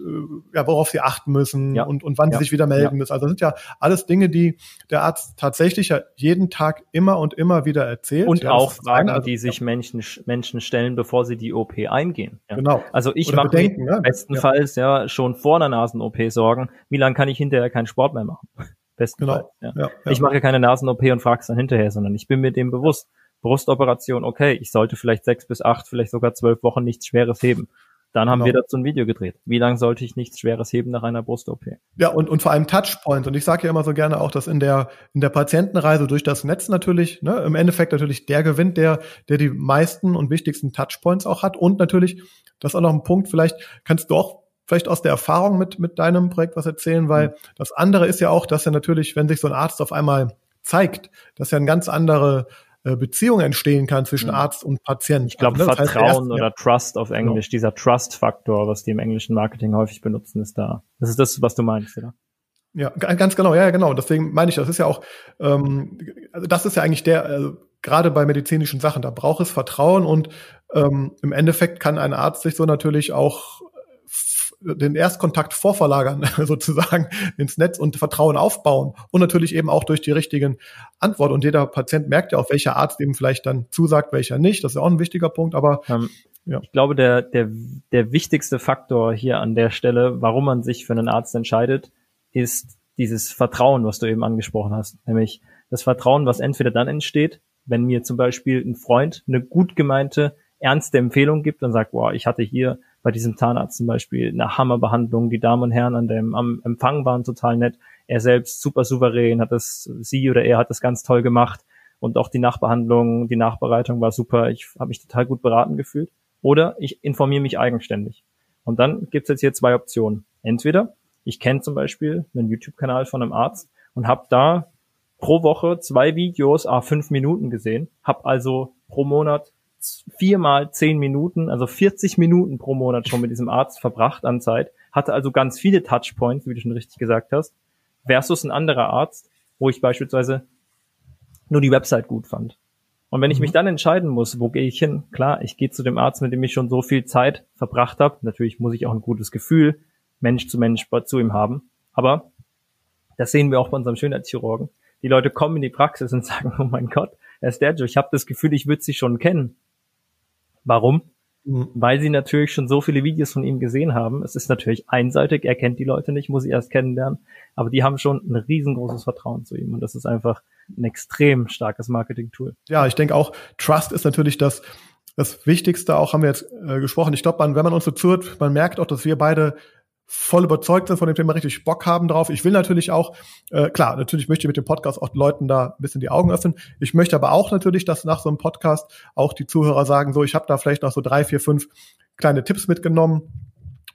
ja, worauf sie achten müssen ja. und, und wann ja. sie sich wieder melden müssen. Also das sind ja alles Dinge, die der Arzt tatsächlich ja jeden Tag immer und immer wieder erzählt. Und auch Fragen, also, die sich Menschen, Menschen stellen, bevor sie die OP eingehen. Genau. Also ich mache mir ne? bestenfalls ja. schon vor einer Nasen-OP Sorgen, wie lange kann ich hinterher keinen Sport mehr machen? Bestenfalls. Genau. Ja. Ja, Ich mache ja keine Nasen-OP und frage es dann hinterher, sondern ich bin mir dem bewusst. Brustoperation, okay, ich sollte vielleicht sechs bis acht, vielleicht sogar zwölf Wochen nichts Schweres heben. Dann haben genau. wir dazu ein Video gedreht. Wie lange sollte ich nichts Schweres heben nach einer Brust-OP? Ja, und, und vor allem Touchpoints. Und ich sage ja immer so gerne auch, dass in der, in der Patientenreise durch das Netz natürlich, ne, im Endeffekt natürlich der gewinnt, der, der die meisten und wichtigsten Touchpoints auch hat. Und natürlich, das ist auch noch ein Punkt, vielleicht kannst du auch vielleicht aus der Erfahrung mit, mit deinem Projekt was erzählen, weil mhm. das andere ist ja auch, dass ja natürlich, wenn sich so ein Arzt auf einmal zeigt, dass ja eine ganz andere äh, Beziehung entstehen kann zwischen mhm. Arzt und Patient. Ich glaube, also, ne, Vertrauen heißt, oder. Trust auf Englisch, genau. dieser Trust-Faktor, was die im englischen Marketing häufig benutzen, ist da. Das ist das, was du meinst, oder? Ja, ganz genau, ja, ja, genau. Deswegen meine ich, das ist ja auch, ähm, also das ist ja eigentlich der, also gerade bei medizinischen Sachen, da braucht es Vertrauen und ähm, im Endeffekt kann ein Arzt sich so natürlich auch den Erstkontakt vorverlagern, sozusagen ins Netz und Vertrauen aufbauen und natürlich eben auch durch die richtigen Antworten. Und jeder Patient merkt ja auch, welcher Arzt eben vielleicht dann zusagt, welcher nicht. Das ist auch ein wichtiger Punkt, aber ähm, ja. Ich glaube, der, der, der wichtigste Faktor hier an der Stelle, warum man sich für einen Arzt entscheidet, ist dieses Vertrauen, was du eben angesprochen hast. Nämlich das Vertrauen, was entweder dann entsteht, wenn mir zum Beispiel ein Freund eine gut gemeinte, ernste Empfehlung gibt und sagt, wow, ich hatte hier bei diesem Zahnarzt zum Beispiel eine Hammerbehandlung. Die Damen und Herren an dem am Empfang waren total nett. Er selbst super souverän, hat das, sie oder er hat das ganz toll gemacht. Und auch die Nachbehandlung, die Nachbereitung war super. Ich habe mich total gut beraten gefühlt. Oder ich informiere mich eigenständig. Und dann gibt's jetzt hier zwei Optionen. Entweder ich kenne zum Beispiel einen YouTube-Kanal von einem Arzt und habe da pro Woche zwei Videos, a fünf Minuten gesehen, habe also pro Monat viermal zehn Minuten, also 40 Minuten pro Monat schon mit diesem Arzt verbracht an Zeit, hatte also ganz viele Touchpoints, wie du schon richtig gesagt hast, versus ein anderer Arzt, wo ich beispielsweise nur die Website gut fand. Und wenn ich mich mhm. dann entscheiden muss, wo gehe ich hin? Klar, ich gehe zu dem Arzt, mit dem ich schon so viel Zeit verbracht habe. Natürlich muss ich auch ein gutes Gefühl Mensch zu Mensch zu ihm haben. Aber das sehen wir auch bei unserem Schönheitschirurgen. Die Leute kommen in die Praxis und sagen, oh mein Gott, er ist der Joe, ich habe das Gefühl, ich würde sie schon kennen. Warum? Mhm. Weil sie natürlich schon so viele Videos von ihm gesehen haben. Es ist natürlich einseitig, er kennt die Leute nicht, muss sie erst kennenlernen. Aber die haben schon ein riesengroßes Vertrauen zu ihm. Und das ist einfach ein extrem starkes Marketing-Tool. Ja, ich denke auch, Trust ist natürlich das, das Wichtigste. Auch haben wir jetzt äh, gesprochen. Ich glaube, wenn man uns so zuhört, man merkt auch, dass wir beide voll überzeugt sind von dem Thema, richtig Bock haben drauf. Ich will natürlich auch, äh, klar, natürlich möchte ich mit dem Podcast auch Leuten da ein bisschen die Augen öffnen. Ich möchte aber auch natürlich, dass nach so einem Podcast auch die Zuhörer sagen, so, ich habe da vielleicht noch so drei, vier, fünf kleine Tipps mitgenommen.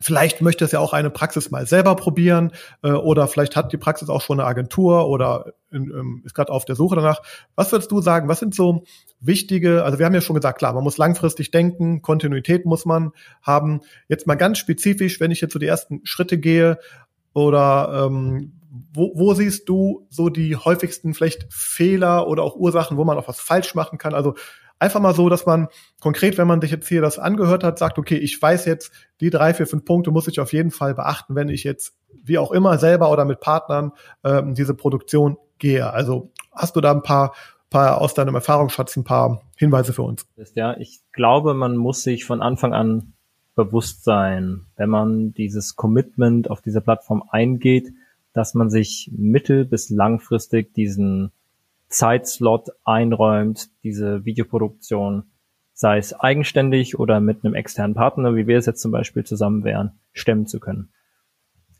Vielleicht möchte es ja auch eine Praxis mal selber probieren äh, oder vielleicht hat die Praxis auch schon eine Agentur oder ähm, ist gerade auf der Suche danach. Was würdest du sagen? Was sind so wichtige, also wir haben ja schon gesagt, klar, man muss langfristig denken, Kontinuität muss man haben. Jetzt mal ganz spezifisch, wenn ich jetzt so die ersten Schritte gehe oder ähm, wo, wo siehst du so die häufigsten vielleicht Fehler oder auch Ursachen, wo man auch was falsch machen kann? Also einfach mal so, dass man konkret, wenn man sich jetzt hier das angehört hat, sagt, okay, ich weiß jetzt, die drei, vier, fünf Punkte muss ich auf jeden Fall beachten, wenn ich jetzt wie auch immer selber oder mit Partnern ähm, diese Produktion gehe. Also hast du da ein paar paar aus deinem Erfahrungsschatz ein paar Hinweise für uns. Ja, ich glaube, man muss sich von Anfang an bewusst sein, wenn man dieses Commitment auf dieser Plattform eingeht, dass man sich mittel- bis langfristig diesen Zeitslot einräumt, diese Videoproduktion, sei es eigenständig oder mit einem externen Partner, wie wir es jetzt zum Beispiel zusammen wären, stemmen zu können.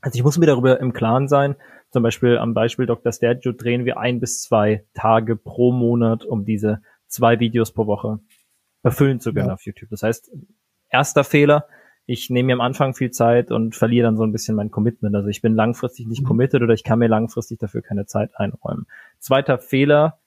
Also ich muss mir darüber im Klaren sein, zum Beispiel am Beispiel Dr. Stergio drehen wir ein bis zwei Tage pro Monat, um diese zwei Videos pro Woche erfüllen zu können ja. auf YouTube. Das heißt, erster Fehler, ich nehme mir am Anfang viel Zeit und verliere dann so ein bisschen mein Commitment. Also ich bin langfristig nicht mhm. committed oder ich kann mir langfristig dafür keine Zeit einräumen. Zweiter Fehler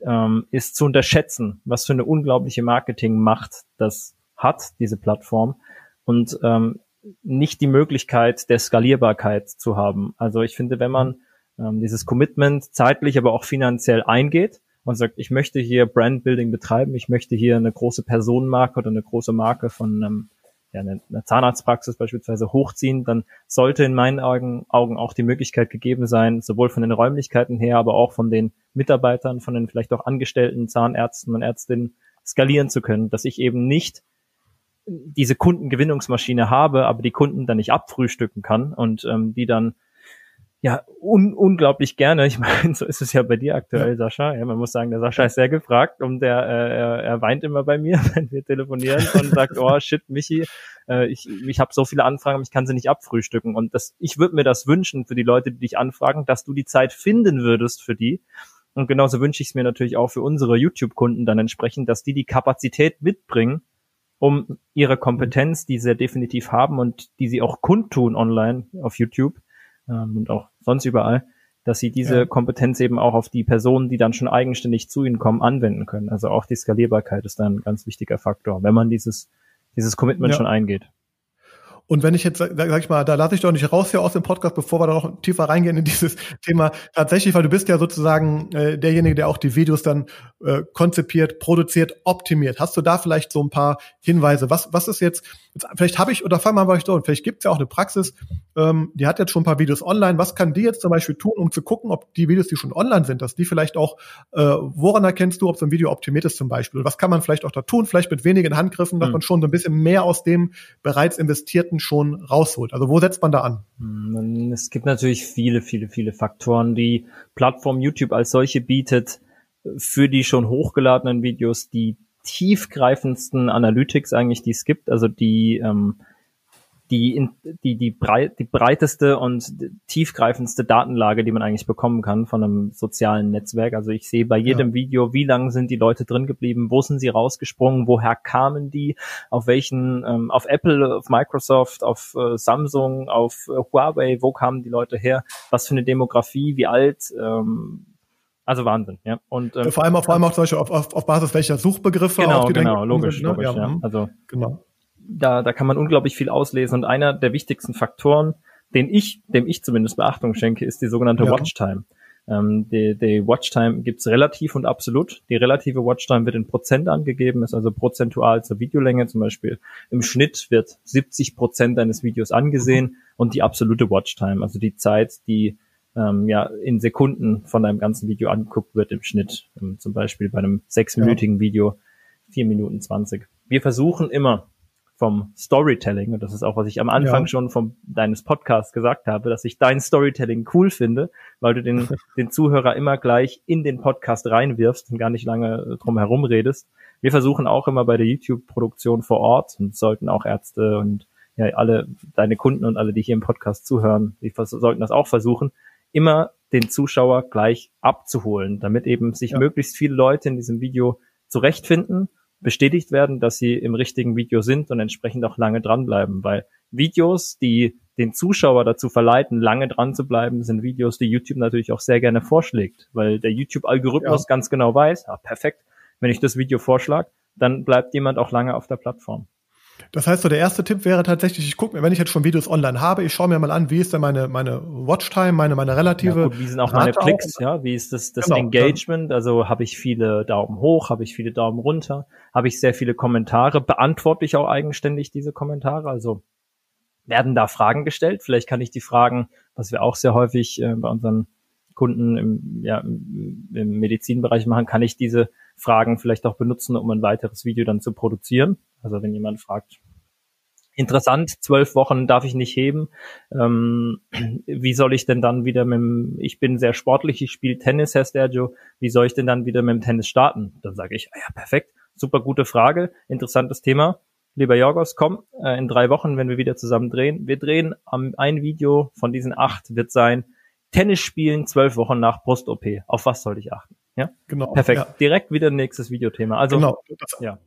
ähm, ist zu unterschätzen, was für eine unglaubliche Marketingmacht das hat, diese Plattform. Und ähm, nicht die Möglichkeit der Skalierbarkeit zu haben. Also ich finde, wenn man ähm, dieses Commitment zeitlich, aber auch finanziell eingeht und sagt, ich möchte hier Brandbuilding betreiben, ich möchte hier eine große Personenmarke oder eine große Marke von einem, ja, einer Zahnarztpraxis beispielsweise hochziehen, dann sollte in meinen Augen, Augen auch die Möglichkeit gegeben sein, sowohl von den Räumlichkeiten her, aber auch von den Mitarbeitern, von den vielleicht auch angestellten Zahnärzten und Ärztinnen skalieren zu können, dass ich eben nicht diese Kundengewinnungsmaschine habe, aber die Kunden dann nicht abfrühstücken kann und ähm, die dann ja un unglaublich gerne, ich meine, so ist es ja bei dir aktuell, Sascha. Ja, man muss sagen, der Sascha ist sehr gefragt und der äh, er, er weint immer bei mir, wenn wir telefonieren und sagt, oh shit, Michi, äh, ich, ich habe so viele Anfragen, ich kann sie nicht abfrühstücken. Und das, ich würde mir das wünschen für die Leute, die dich anfragen, dass du die Zeit finden würdest für die. Und genauso wünsche ich es mir natürlich auch für unsere YouTube-Kunden dann entsprechend, dass die die Kapazität mitbringen, um ihre Kompetenz, die sie definitiv haben und die sie auch kundtun online auf YouTube ähm, und auch sonst überall, dass sie diese ja. Kompetenz eben auch auf die Personen, die dann schon eigenständig zu ihnen kommen, anwenden können. Also auch die Skalierbarkeit ist dann ein ganz wichtiger Faktor, wenn man dieses, dieses Commitment ja. schon eingeht. Und wenn ich jetzt, sag, sag ich mal, da lasse ich doch nicht raus hier aus dem Podcast, bevor wir da noch tiefer reingehen in dieses Thema. Tatsächlich, weil du bist ja sozusagen äh, derjenige, der auch die Videos dann äh, konzipiert, produziert, optimiert. Hast du da vielleicht so ein paar Hinweise? Was, was ist jetzt vielleicht habe ich, oder fang mal bei euch so, vielleicht gibt es ja auch eine Praxis, ähm, die hat jetzt schon ein paar Videos online. Was kann die jetzt zum Beispiel tun, um zu gucken, ob die Videos, die schon online sind, dass die vielleicht auch, äh, woran erkennst du, ob so ein Video optimiert ist zum Beispiel? Was kann man vielleicht auch da tun? Vielleicht mit wenigen Handgriffen, dass mhm. man schon so ein bisschen mehr aus dem bereits investierten schon rausholt? Also wo setzt man da an? Hm, es gibt natürlich viele, viele, viele Faktoren. Die Plattform YouTube als solche bietet für die schon hochgeladenen Videos die tiefgreifendsten Analytics eigentlich, die es gibt. Also die ähm, die, die, die, breit, die breiteste und tiefgreifendste Datenlage, die man eigentlich bekommen kann von einem sozialen Netzwerk. Also ich sehe bei jedem ja. Video, wie lange sind die Leute drin geblieben, wo sind sie rausgesprungen, woher kamen die, auf welchen, ähm, auf Apple, auf Microsoft, auf äh, Samsung, auf äh, Huawei, wo kamen die Leute her, was für eine Demografie, wie alt, ähm, also Wahnsinn, ja. Und ähm, vor allem, vor allem auch zum Beispiel auf, auf, auf Basis welcher Suchbegriffe. Genau, genau, logisch, sind, ne? logisch, ja. ja. Mhm. Also genau da, da kann man unglaublich viel auslesen. Und einer der wichtigsten Faktoren, den ich, dem ich zumindest Beachtung schenke, ist die sogenannte ja. Watchtime. Ähm, die, die Watchtime gibt's relativ und absolut. Die relative Watchtime wird in Prozent angegeben, ist also prozentual zur Videolänge. Zum Beispiel im Schnitt wird 70 Prozent eines Videos angesehen mhm. und die absolute Watchtime, also die Zeit, die ähm, ja in Sekunden von einem ganzen Video angeguckt wird im Schnitt. Ähm, zum Beispiel bei einem sechsminütigen ja. Video vier Minuten zwanzig. Wir versuchen immer vom Storytelling, und das ist auch, was ich am Anfang ja. schon vom deines Podcasts gesagt habe, dass ich dein Storytelling cool finde, weil du den, den Zuhörer immer gleich in den Podcast reinwirfst und gar nicht lange drum herum redest. Wir versuchen auch immer bei der YouTube-Produktion vor Ort und sollten auch Ärzte und ja alle deine Kunden und alle, die hier im Podcast zuhören, die sollten das auch versuchen, immer den Zuschauer gleich abzuholen, damit eben sich ja. möglichst viele Leute in diesem Video zurechtfinden, bestätigt werden, dass sie im richtigen Video sind und entsprechend auch lange dranbleiben, weil Videos, die den Zuschauer dazu verleiten, lange dran zu bleiben, sind Videos, die YouTube natürlich auch sehr gerne vorschlägt, weil der YouTube-Algorithmus ja. ganz genau weiß, ah, perfekt, wenn ich das Video vorschlage, dann bleibt jemand auch lange auf der Plattform. Das heißt, so der erste Tipp wäre tatsächlich, ich gucke mir, wenn ich jetzt schon Videos online habe, ich schaue mir mal an, wie ist denn meine, meine Watchtime, meine, meine relative. Ja, gut, wie sind auch meine Klicks, auch. ja, wie ist das, das genau, Engagement? Also habe ich viele Daumen hoch, habe ich viele Daumen runter, habe ich sehr viele Kommentare, beantworte ich auch eigenständig diese Kommentare, also werden da Fragen gestellt. Vielleicht kann ich die Fragen, was wir auch sehr häufig äh, bei unseren Kunden im, ja, im Medizinbereich machen, kann ich diese Fragen vielleicht auch benutzen, um ein weiteres Video dann zu produzieren. Also wenn jemand fragt, interessant, zwölf Wochen darf ich nicht heben. Ähm, wie soll ich denn dann wieder mit dem, ich bin sehr sportlich, ich spiele Tennis, Herr Stergio, wie soll ich denn dann wieder mit dem Tennis starten? Dann sage ich, ja, perfekt, super gute Frage, interessantes Thema. Lieber Jorgos, komm, äh, in drei Wochen, wenn wir wieder zusammen drehen. Wir drehen am, ein Video von diesen acht wird sein, Tennis spielen zwölf Wochen nach Brust-OP. Auf was sollte ich achten? Ja, genau. Perfekt. Ja. Direkt wieder nächstes Videothema. Also, genau. Das, ja.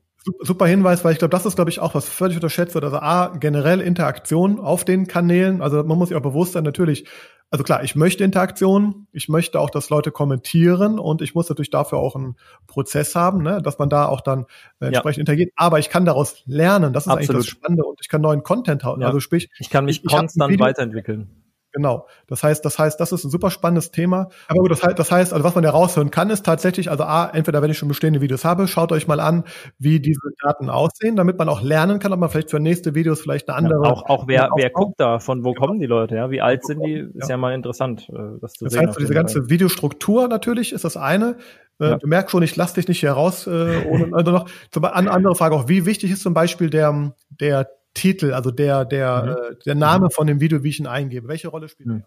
Super Hinweis, weil ich glaube, das ist, glaube ich, auch was völlig unterschätzt wird. Also A, generell Interaktion auf den Kanälen. Also man muss sich auch bewusst sein, natürlich, also klar, ich möchte Interaktion, ich möchte auch, dass Leute kommentieren und ich muss natürlich dafür auch einen Prozess haben, ne, dass man da auch dann äh, entsprechend ja. interagiert. Aber ich kann daraus lernen, das ist Absolut. eigentlich das Spannende und ich kann neuen Content haben. Ja. Also sprich, ich kann mich ich, konstant weiterentwickeln. Genau. Das heißt, das heißt, das ist ein super spannendes Thema. Aber gut, das heißt, das heißt, also was man ja raushören kann, ist tatsächlich, also A, entweder wenn ich schon bestehende Videos habe, schaut euch mal an, wie diese Daten aussehen, damit man auch lernen kann, ob man vielleicht für nächste Videos vielleicht eine andere. Ja, auch, auch wer, wer guckt da, von wo genau. kommen die Leute, ja? Wie alt sind die? Ist ja, ja mal interessant, äh, das zu das sehen. Das heißt, diese ganze Videostruktur natürlich ist das eine. Äh, ja. Du merkst schon, ich lass dich nicht hier raus, äh, ohne, also noch, zum, andere Frage auch, wie wichtig ist zum Beispiel der, der Titel, also der, der, mhm. äh, der Name von dem Video, wie ich ihn eingebe? Welche Rolle spielt mhm.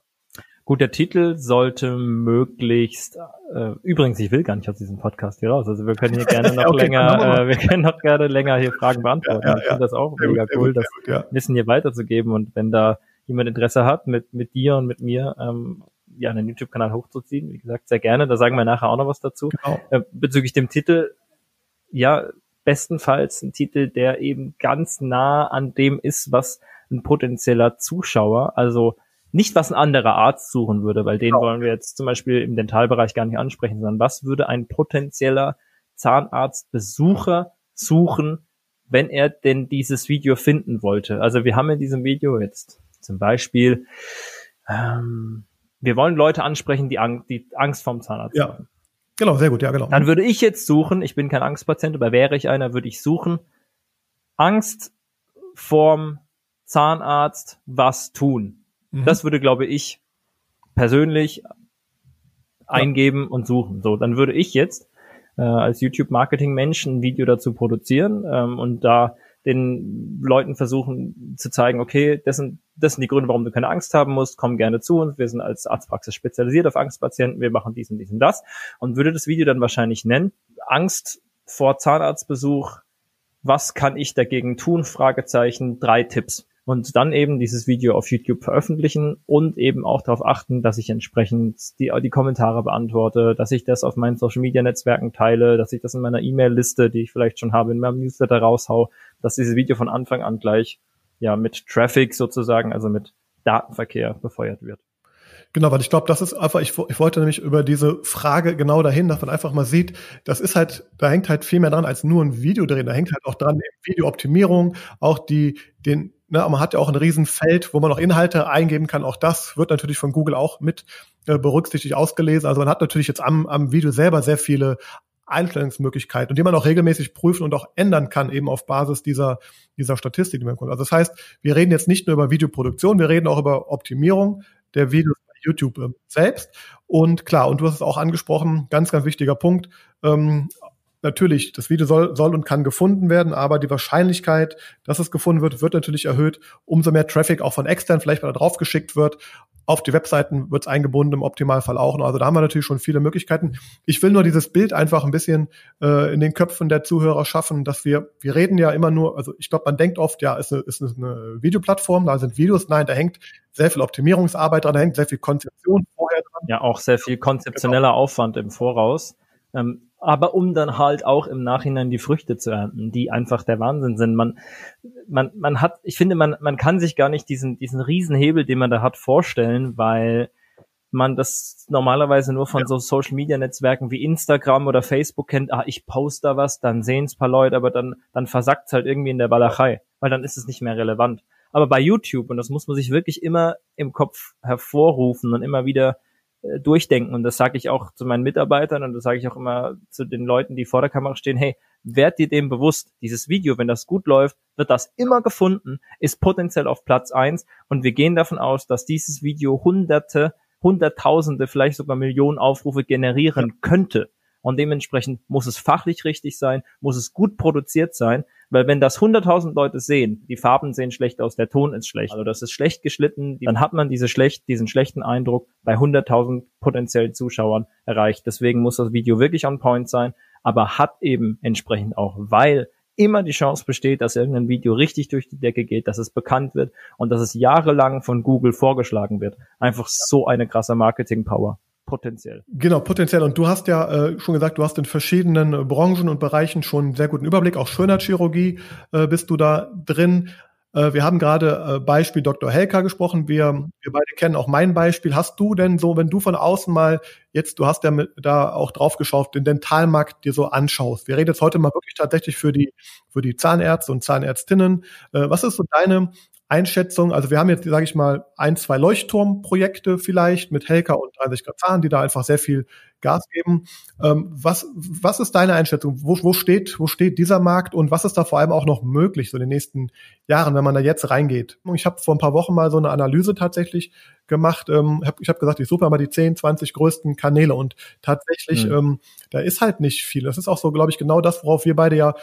Gut, der Titel sollte möglichst, äh, übrigens, ich will gar nicht aus diesem Podcast hier raus, also wir können hier gerne noch okay, länger, äh, wir können noch gerne länger hier Fragen beantworten. Ja, ja, ich finde das auch sehr mega gut, cool, das gut, ja. Wissen hier weiterzugeben und wenn da jemand Interesse hat, mit, mit dir und mit mir, ähm, ja, einen YouTube-Kanal hochzuziehen, wie gesagt, sehr gerne, da sagen wir nachher auch noch was dazu. Genau. Äh, bezüglich dem Titel, ja, bestenfalls ein Titel, der eben ganz nah an dem ist, was ein potenzieller Zuschauer, also nicht was ein anderer Arzt suchen würde, weil den genau. wollen wir jetzt zum Beispiel im Dentalbereich gar nicht ansprechen, sondern was würde ein potenzieller Zahnarztbesucher suchen, wenn er denn dieses Video finden wollte. Also wir haben in diesem Video jetzt zum Beispiel, ähm, wir wollen Leute ansprechen, die, Ang die Angst vorm Zahnarzt ja. haben. Genau, sehr gut, ja, genau. Dann würde ich jetzt suchen, ich bin kein Angstpatient, aber wäre ich einer, würde ich suchen, Angst vorm Zahnarzt, was tun? Mhm. Das würde, glaube ich, persönlich eingeben und suchen. So, dann würde ich jetzt äh, als YouTube-Marketing-Mensch ein Video dazu produzieren ähm, und da den Leuten versuchen zu zeigen, okay, das sind, das sind die Gründe, warum du keine Angst haben musst, komm gerne zu uns, wir sind als Arztpraxis spezialisiert auf Angstpatienten, wir machen dies und dies und das und würde das Video dann wahrscheinlich nennen, Angst vor Zahnarztbesuch, was kann ich dagegen tun? Fragezeichen, drei Tipps und dann eben dieses Video auf YouTube veröffentlichen und eben auch darauf achten, dass ich entsprechend die, die Kommentare beantworte, dass ich das auf meinen Social Media Netzwerken teile, dass ich das in meiner E-Mail-Liste, die ich vielleicht schon habe, in meinem Newsletter raushau, dass dieses Video von Anfang an gleich ja mit Traffic sozusagen, also mit Datenverkehr befeuert wird. Genau, weil ich glaube, das ist einfach, ich, ich wollte nämlich über diese Frage genau dahin, dass man einfach mal sieht, das ist halt, da hängt halt viel mehr dran als nur ein Video drin, da hängt halt auch dran Videooptimierung, auch die, den, Ne, man hat ja auch ein Riesenfeld, wo man noch Inhalte eingeben kann. Auch das wird natürlich von Google auch mit äh, berücksichtigt ausgelesen. Also man hat natürlich jetzt am, am Video selber sehr viele Einstellungsmöglichkeiten und die man auch regelmäßig prüfen und auch ändern kann, eben auf Basis dieser, dieser Statistik, die man kommt. Also das heißt, wir reden jetzt nicht nur über Videoproduktion, wir reden auch über Optimierung der Videos bei YouTube äh, selbst. Und klar, und du hast es auch angesprochen, ganz, ganz wichtiger Punkt, ähm, natürlich, das Video soll, soll und kann gefunden werden, aber die Wahrscheinlichkeit, dass es gefunden wird, wird natürlich erhöht. Umso mehr Traffic auch von extern vielleicht mal drauf geschickt wird. Auf die Webseiten wird es eingebunden, im Optimalfall auch noch. Also da haben wir natürlich schon viele Möglichkeiten. Ich will nur dieses Bild einfach ein bisschen äh, in den Köpfen der Zuhörer schaffen, dass wir, wir reden ja immer nur, also ich glaube, man denkt oft, ja, ist eine, ist eine Videoplattform, da sind Videos. Nein, da hängt sehr viel Optimierungsarbeit dran, da hängt sehr viel Konzeption vorher dran. Ja, auch sehr viel konzeptioneller genau. Aufwand im Voraus. Ähm, aber um dann halt auch im Nachhinein die Früchte zu ernten, die einfach der Wahnsinn sind. Man, man, man hat, ich finde, man, man kann sich gar nicht diesen, diesen Riesenhebel, den man da hat, vorstellen, weil man das normalerweise nur von ja. so Social Media Netzwerken wie Instagram oder Facebook kennt, ah, ich poste da was, dann sehen es paar Leute, aber dann, dann versackt halt irgendwie in der Walachei, weil dann ist es nicht mehr relevant. Aber bei YouTube, und das muss man sich wirklich immer im Kopf hervorrufen und immer wieder äh, durchdenken. Und das sage ich auch zu meinen Mitarbeitern und das sage ich auch immer zu den Leuten, die vor der Kamera stehen, hey, werd dir dem bewusst, dieses Video, wenn das gut läuft, wird das immer gefunden, ist potenziell auf Platz eins und wir gehen davon aus, dass dieses Video hunderte, hunderttausende, vielleicht sogar Millionen Aufrufe generieren könnte. Und dementsprechend muss es fachlich richtig sein, muss es gut produziert sein, weil wenn das 100.000 Leute sehen, die Farben sehen schlecht aus, der Ton ist schlecht, also das ist schlecht geschnitten, dann hat man diese schlecht, diesen schlechten Eindruck bei 100.000 potenziellen Zuschauern erreicht. Deswegen muss das Video wirklich on point sein, aber hat eben entsprechend auch, weil immer die Chance besteht, dass irgendein Video richtig durch die Decke geht, dass es bekannt wird und dass es jahrelang von Google vorgeschlagen wird. Einfach so eine krasse Marketing-Power potenziell. Genau, potenziell. Und du hast ja äh, schon gesagt, du hast in verschiedenen äh, Branchen und Bereichen schon einen sehr guten Überblick. Auch Schönheitschirurgie äh, bist du da drin. Äh, wir haben gerade äh, Beispiel Dr. Helker gesprochen. Wir, wir beide kennen auch mein Beispiel. Hast du denn so, wenn du von außen mal jetzt, du hast ja mit, da auch drauf geschaut, den Dentalmarkt dir so anschaust. Wir reden jetzt heute mal wirklich tatsächlich für die, für die Zahnärzte und Zahnärztinnen. Äh, was ist so deine Einschätzung, also wir haben jetzt, sage ich mal, ein, zwei Leuchtturmprojekte vielleicht mit Helka und 30 Grad Zahn, die da einfach sehr viel Gas geben. Ähm, was, was ist deine Einschätzung? Wo, wo, steht, wo steht dieser Markt und was ist da vor allem auch noch möglich so in den nächsten Jahren, wenn man da jetzt reingeht? Ich habe vor ein paar Wochen mal so eine Analyse tatsächlich gemacht. Ähm, hab, ich habe gesagt, ich suche mal die 10, 20 größten Kanäle und tatsächlich, mhm. ähm, da ist halt nicht viel. Das ist auch so, glaube ich, genau das, worauf wir beide ja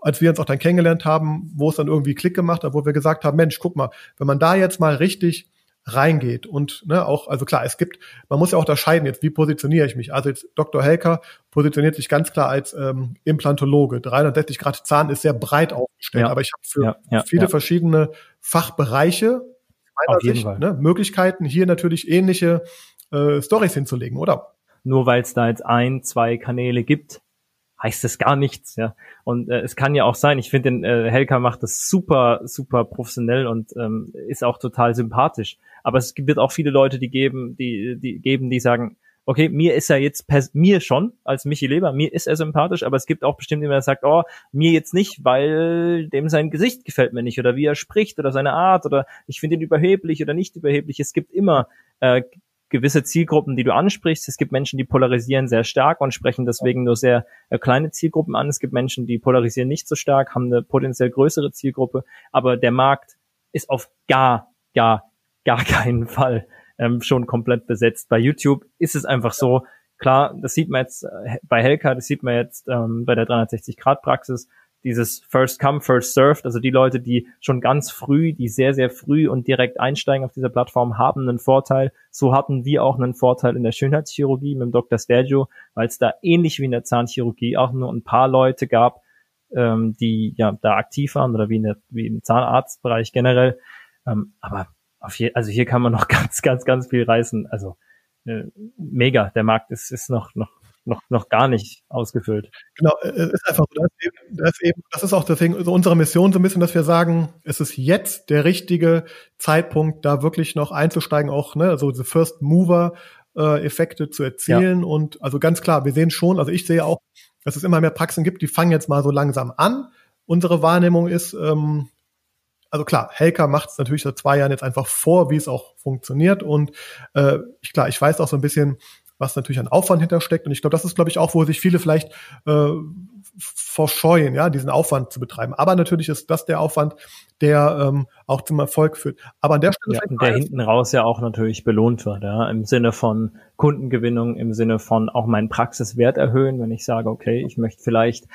als wir uns auch dann kennengelernt haben, wo es dann irgendwie Klick gemacht hat, wo wir gesagt haben, Mensch, guck mal, wenn man da jetzt mal richtig reingeht und ne, auch, also klar, es gibt, man muss ja auch unterscheiden jetzt, wie positioniere ich mich. Also jetzt Dr. Helker positioniert sich ganz klar als ähm, Implantologe. 360 Grad Zahn ist sehr breit aufgestellt, ja. aber ich habe für ja, ja, viele verschiedene Fachbereiche meiner Sicht ne, Möglichkeiten, hier natürlich ähnliche äh, Stories hinzulegen, oder? Nur weil es da jetzt ein, zwei Kanäle gibt, heißt es gar nichts, ja. Und äh, es kann ja auch sein, ich finde, den äh, Helka macht das super, super professionell und ähm, ist auch total sympathisch. Aber es wird auch viele Leute, die geben, die, die geben, die sagen, okay, mir ist er jetzt per, mir schon als Michi Leber, mir ist er sympathisch, aber es gibt auch bestimmt jemand, der sagt, oh, mir jetzt nicht, weil dem sein Gesicht gefällt mir nicht oder wie er spricht oder seine Art oder ich finde ihn überheblich oder nicht überheblich. Es gibt immer äh, gewisse Zielgruppen, die du ansprichst. Es gibt Menschen, die polarisieren sehr stark und sprechen deswegen nur sehr äh, kleine Zielgruppen an. Es gibt Menschen, die polarisieren nicht so stark, haben eine potenziell größere Zielgruppe. Aber der Markt ist auf gar, gar, gar keinen Fall ähm, schon komplett besetzt. Bei YouTube ist es einfach so, klar, das sieht man jetzt äh, bei Helka, das sieht man jetzt ähm, bei der 360-Grad-Praxis dieses First Come, First Served, also die Leute, die schon ganz früh, die sehr, sehr früh und direkt einsteigen auf dieser Plattform, haben einen Vorteil. So hatten wir auch einen Vorteil in der Schönheitschirurgie mit dem Dr. Stergio, weil es da ähnlich wie in der Zahnchirurgie auch nur ein paar Leute gab, ähm, die ja da aktiv waren oder wie, in der, wie im Zahnarztbereich generell. Ähm, aber auf je, also hier kann man noch ganz, ganz, ganz viel reißen. Also äh, mega, der Markt ist, ist noch, noch noch, noch gar nicht ausgefüllt. Genau, es ist einfach so, das ist, eben, das ist, eben, das ist auch deswegen so unsere Mission so ein bisschen, dass wir sagen, es ist jetzt der richtige Zeitpunkt, da wirklich noch einzusteigen, auch ne, also diese First Mover äh, Effekte zu erzielen. Ja. Und also ganz klar, wir sehen schon, also ich sehe auch, dass es immer mehr Praxen gibt, die fangen jetzt mal so langsam an. Unsere Wahrnehmung ist, ähm, also klar, Helka macht es natürlich seit zwei Jahren jetzt einfach vor, wie es auch funktioniert. Und äh, ich, klar, ich weiß auch so ein bisschen, was natürlich an Aufwand hintersteckt. Und ich glaube, das ist, glaube ich, auch, wo sich viele vielleicht äh, verscheuen, ja, diesen Aufwand zu betreiben. Aber natürlich ist das der Aufwand, der ähm, auch zum Erfolg führt. Aber an der Stelle ja, der hinten raus ja auch natürlich belohnt wird, ja, im Sinne von Kundengewinnung, im Sinne von auch meinen Praxiswert erhöhen, wenn ich sage, okay, ich möchte vielleicht,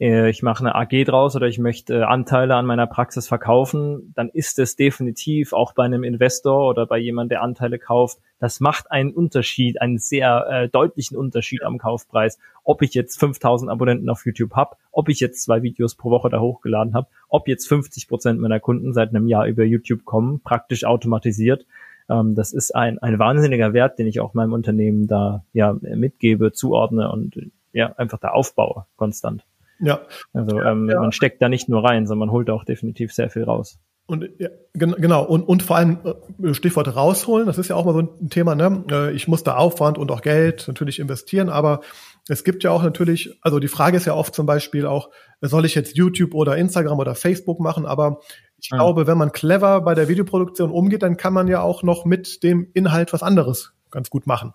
äh, ich mache eine AG draus oder ich möchte äh, Anteile an meiner Praxis verkaufen, dann ist es definitiv auch bei einem Investor oder bei jemand, der Anteile kauft, das macht einen Unterschied, einen sehr äh, deutlichen Unterschied am Kaufpreis, ob ich jetzt 5000 Abonnenten auf YouTube habe, ob ich jetzt zwei Videos pro Woche da hochgeladen habe, ob jetzt 50 Prozent meiner Kunden seit einem Jahr über YouTube kommen, praktisch automatisiert. Ähm, das ist ein, ein wahnsinniger Wert, den ich auch meinem Unternehmen da ja mitgebe, zuordne und ja einfach da aufbaue konstant. Ja. Also ähm, ja. man steckt da nicht nur rein, sondern man holt auch definitiv sehr viel raus. Und ja, genau, und, und vor allem äh, Stichwort rausholen, das ist ja auch mal so ein Thema, ne? Äh, ich muss da Aufwand und auch Geld natürlich investieren, aber es gibt ja auch natürlich, also die Frage ist ja oft zum Beispiel auch, soll ich jetzt YouTube oder Instagram oder Facebook machen, aber ich ja. glaube, wenn man clever bei der Videoproduktion umgeht, dann kann man ja auch noch mit dem Inhalt was anderes ganz gut machen.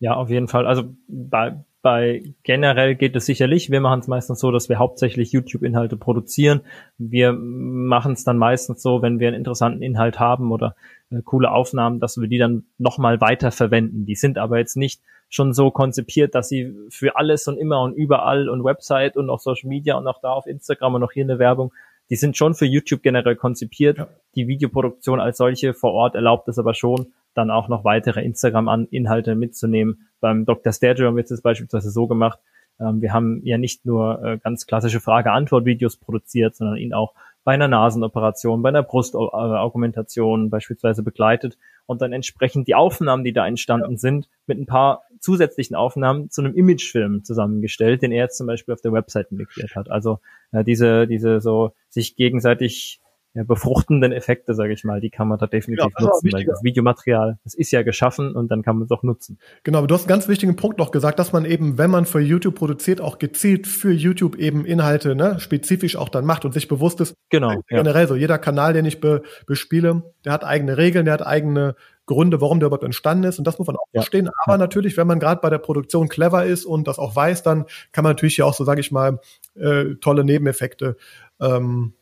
Ja, auf jeden Fall. Also bei, bei generell geht es sicherlich. Wir machen es meistens so, dass wir hauptsächlich YouTube-Inhalte produzieren. Wir machen es dann meistens so, wenn wir einen interessanten Inhalt haben oder äh, coole Aufnahmen, dass wir die dann nochmal weiter verwenden. Die sind aber jetzt nicht schon so konzipiert, dass sie für alles und immer und überall und Website und auch Social Media und auch da auf Instagram und auch hier eine Werbung die sind schon für YouTube generell konzipiert. Ja. Die Videoproduktion als solche vor Ort erlaubt es aber schon, dann auch noch weitere Instagram-Inhalte mitzunehmen. Beim Dr. Stereo haben wir es beispielsweise so gemacht. Ähm, wir haben ja nicht nur äh, ganz klassische Frage-Antwort-Videos produziert, sondern ihn auch bei einer Nasenoperation, bei einer Brustaugmentation beispielsweise begleitet und dann entsprechend die Aufnahmen, die da entstanden sind, mit ein paar zusätzlichen Aufnahmen zu einem Imagefilm zusammengestellt, den er jetzt zum Beispiel auf der Website integriert hat. Also äh, diese, diese so sich gegenseitig ja, befruchtenden Effekte, sage ich mal, die kann man da definitiv ja, nutzen, weil das Videomaterial, das ist ja geschaffen und dann kann man es auch nutzen. Genau, aber du hast einen ganz wichtigen Punkt noch gesagt, dass man eben, wenn man für YouTube produziert, auch gezielt für YouTube eben Inhalte ne, spezifisch auch dann macht und sich bewusst ist. Genau. Generell ja. so, jeder Kanal, den ich be, bespiele, der hat eigene Regeln, der hat eigene Gründe, warum der überhaupt entstanden ist und das muss man auch ja. verstehen. Aber natürlich, wenn man gerade bei der Produktion clever ist und das auch weiß, dann kann man natürlich ja auch so, sage ich mal, äh, tolle Nebeneffekte ähm,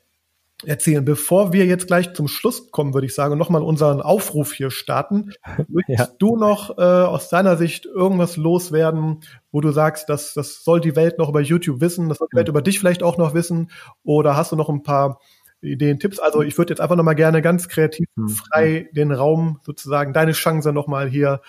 erzählen. Bevor wir jetzt gleich zum Schluss kommen, würde ich sagen, nochmal unseren Aufruf hier starten. Möchtest ja. du noch äh, aus deiner Sicht irgendwas loswerden, wo du sagst, dass das soll die Welt noch über YouTube wissen, das soll die Welt mhm. über dich vielleicht auch noch wissen? Oder hast du noch ein paar Ideen, Tipps? Also ich würde jetzt einfach nochmal gerne ganz kreativ mhm. frei den Raum sozusagen, deine Chance nochmal hier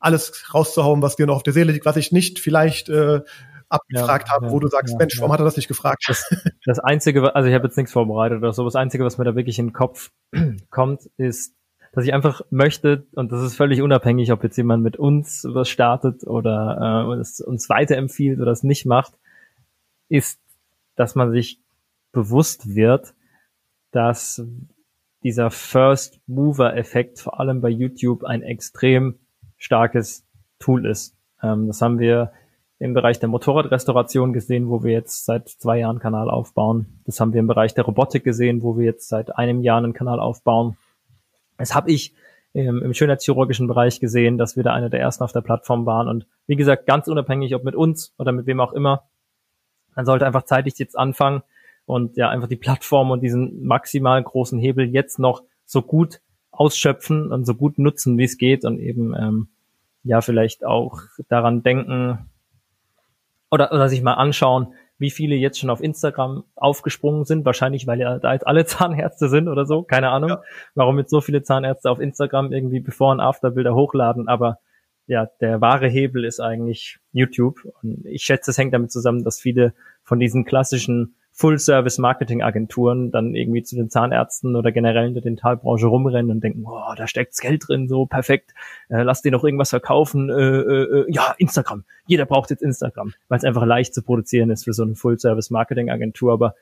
alles rauszuhauen, was dir noch auf der Seele liegt, was ich nicht vielleicht äh, abgefragt ja, habe, ja, wo du sagst, ja, Mensch, warum hat er das nicht gefragt? Das, das Einzige, also ich habe jetzt nichts vorbereitet oder so, das Einzige, was mir da wirklich in den Kopf kommt, ist, dass ich einfach möchte, und das ist völlig unabhängig, ob jetzt jemand mit uns was startet oder äh, uns, uns weiterempfiehlt oder es nicht macht, ist, dass man sich bewusst wird, dass dieser First Mover Effekt vor allem bei YouTube ein extrem starkes Tool ist. Ähm, das haben wir im Bereich der Motorradrestauration gesehen, wo wir jetzt seit zwei Jahren Kanal aufbauen. Das haben wir im Bereich der Robotik gesehen, wo wir jetzt seit einem Jahr einen Kanal aufbauen. Das habe ich im, im schönheitschirurgischen Bereich gesehen, dass wir da einer der ersten auf der Plattform waren. Und wie gesagt, ganz unabhängig, ob mit uns oder mit wem auch immer, man sollte einfach zeitig jetzt anfangen und ja einfach die Plattform und diesen maximal großen Hebel jetzt noch so gut ausschöpfen und so gut nutzen, wie es geht und eben ähm, ja vielleicht auch daran denken, oder, oder sich mal anschauen, wie viele jetzt schon auf Instagram aufgesprungen sind. Wahrscheinlich, weil ja da jetzt alle Zahnärzte sind oder so. Keine Ahnung, ja. warum jetzt so viele Zahnärzte auf Instagram irgendwie Before- und After-Bilder hochladen. Aber ja, der wahre Hebel ist eigentlich YouTube. Und ich schätze, es hängt damit zusammen, dass viele von diesen klassischen Full-Service-Marketing-Agenturen dann irgendwie zu den Zahnärzten oder generell in der Dentalbranche rumrennen und denken, boah, da steckt's Geld drin, so perfekt, äh, lass dir noch irgendwas verkaufen, äh, äh, äh, ja, Instagram, jeder braucht jetzt Instagram, weil es einfach leicht zu produzieren ist für so eine Full-Service-Marketing-Agentur, aber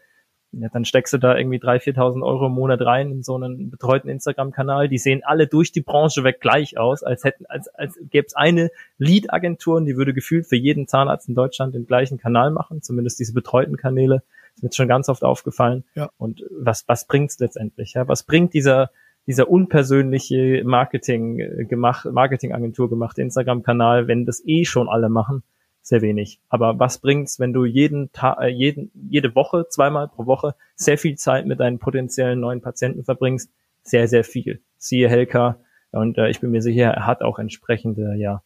ja, dann steckst du da irgendwie 3.000, 4.000 Euro im Monat rein in so einen betreuten Instagram-Kanal. Die sehen alle durch die Branche weg gleich aus, als hätten, als, als gäbe es eine Lead-Agentur, die würde gefühlt für jeden Zahnarzt in Deutschland den gleichen Kanal machen, zumindest diese betreuten Kanäle. Ist mir schon ganz oft aufgefallen. Ja. Und was, was bringt's letztendlich? Ja? Was bringt dieser, dieser unpersönliche Marketing äh, gemacht, Marketingagentur gemachte Instagram-Kanal, wenn das eh schon alle machen? sehr wenig. Aber was bringt's, wenn du jeden Tag, äh, jeden, jede Woche, zweimal pro Woche sehr viel Zeit mit deinen potenziellen neuen Patienten verbringst? Sehr, sehr viel. Siehe Helka. Und äh, ich bin mir sicher, er hat auch entsprechende, ja,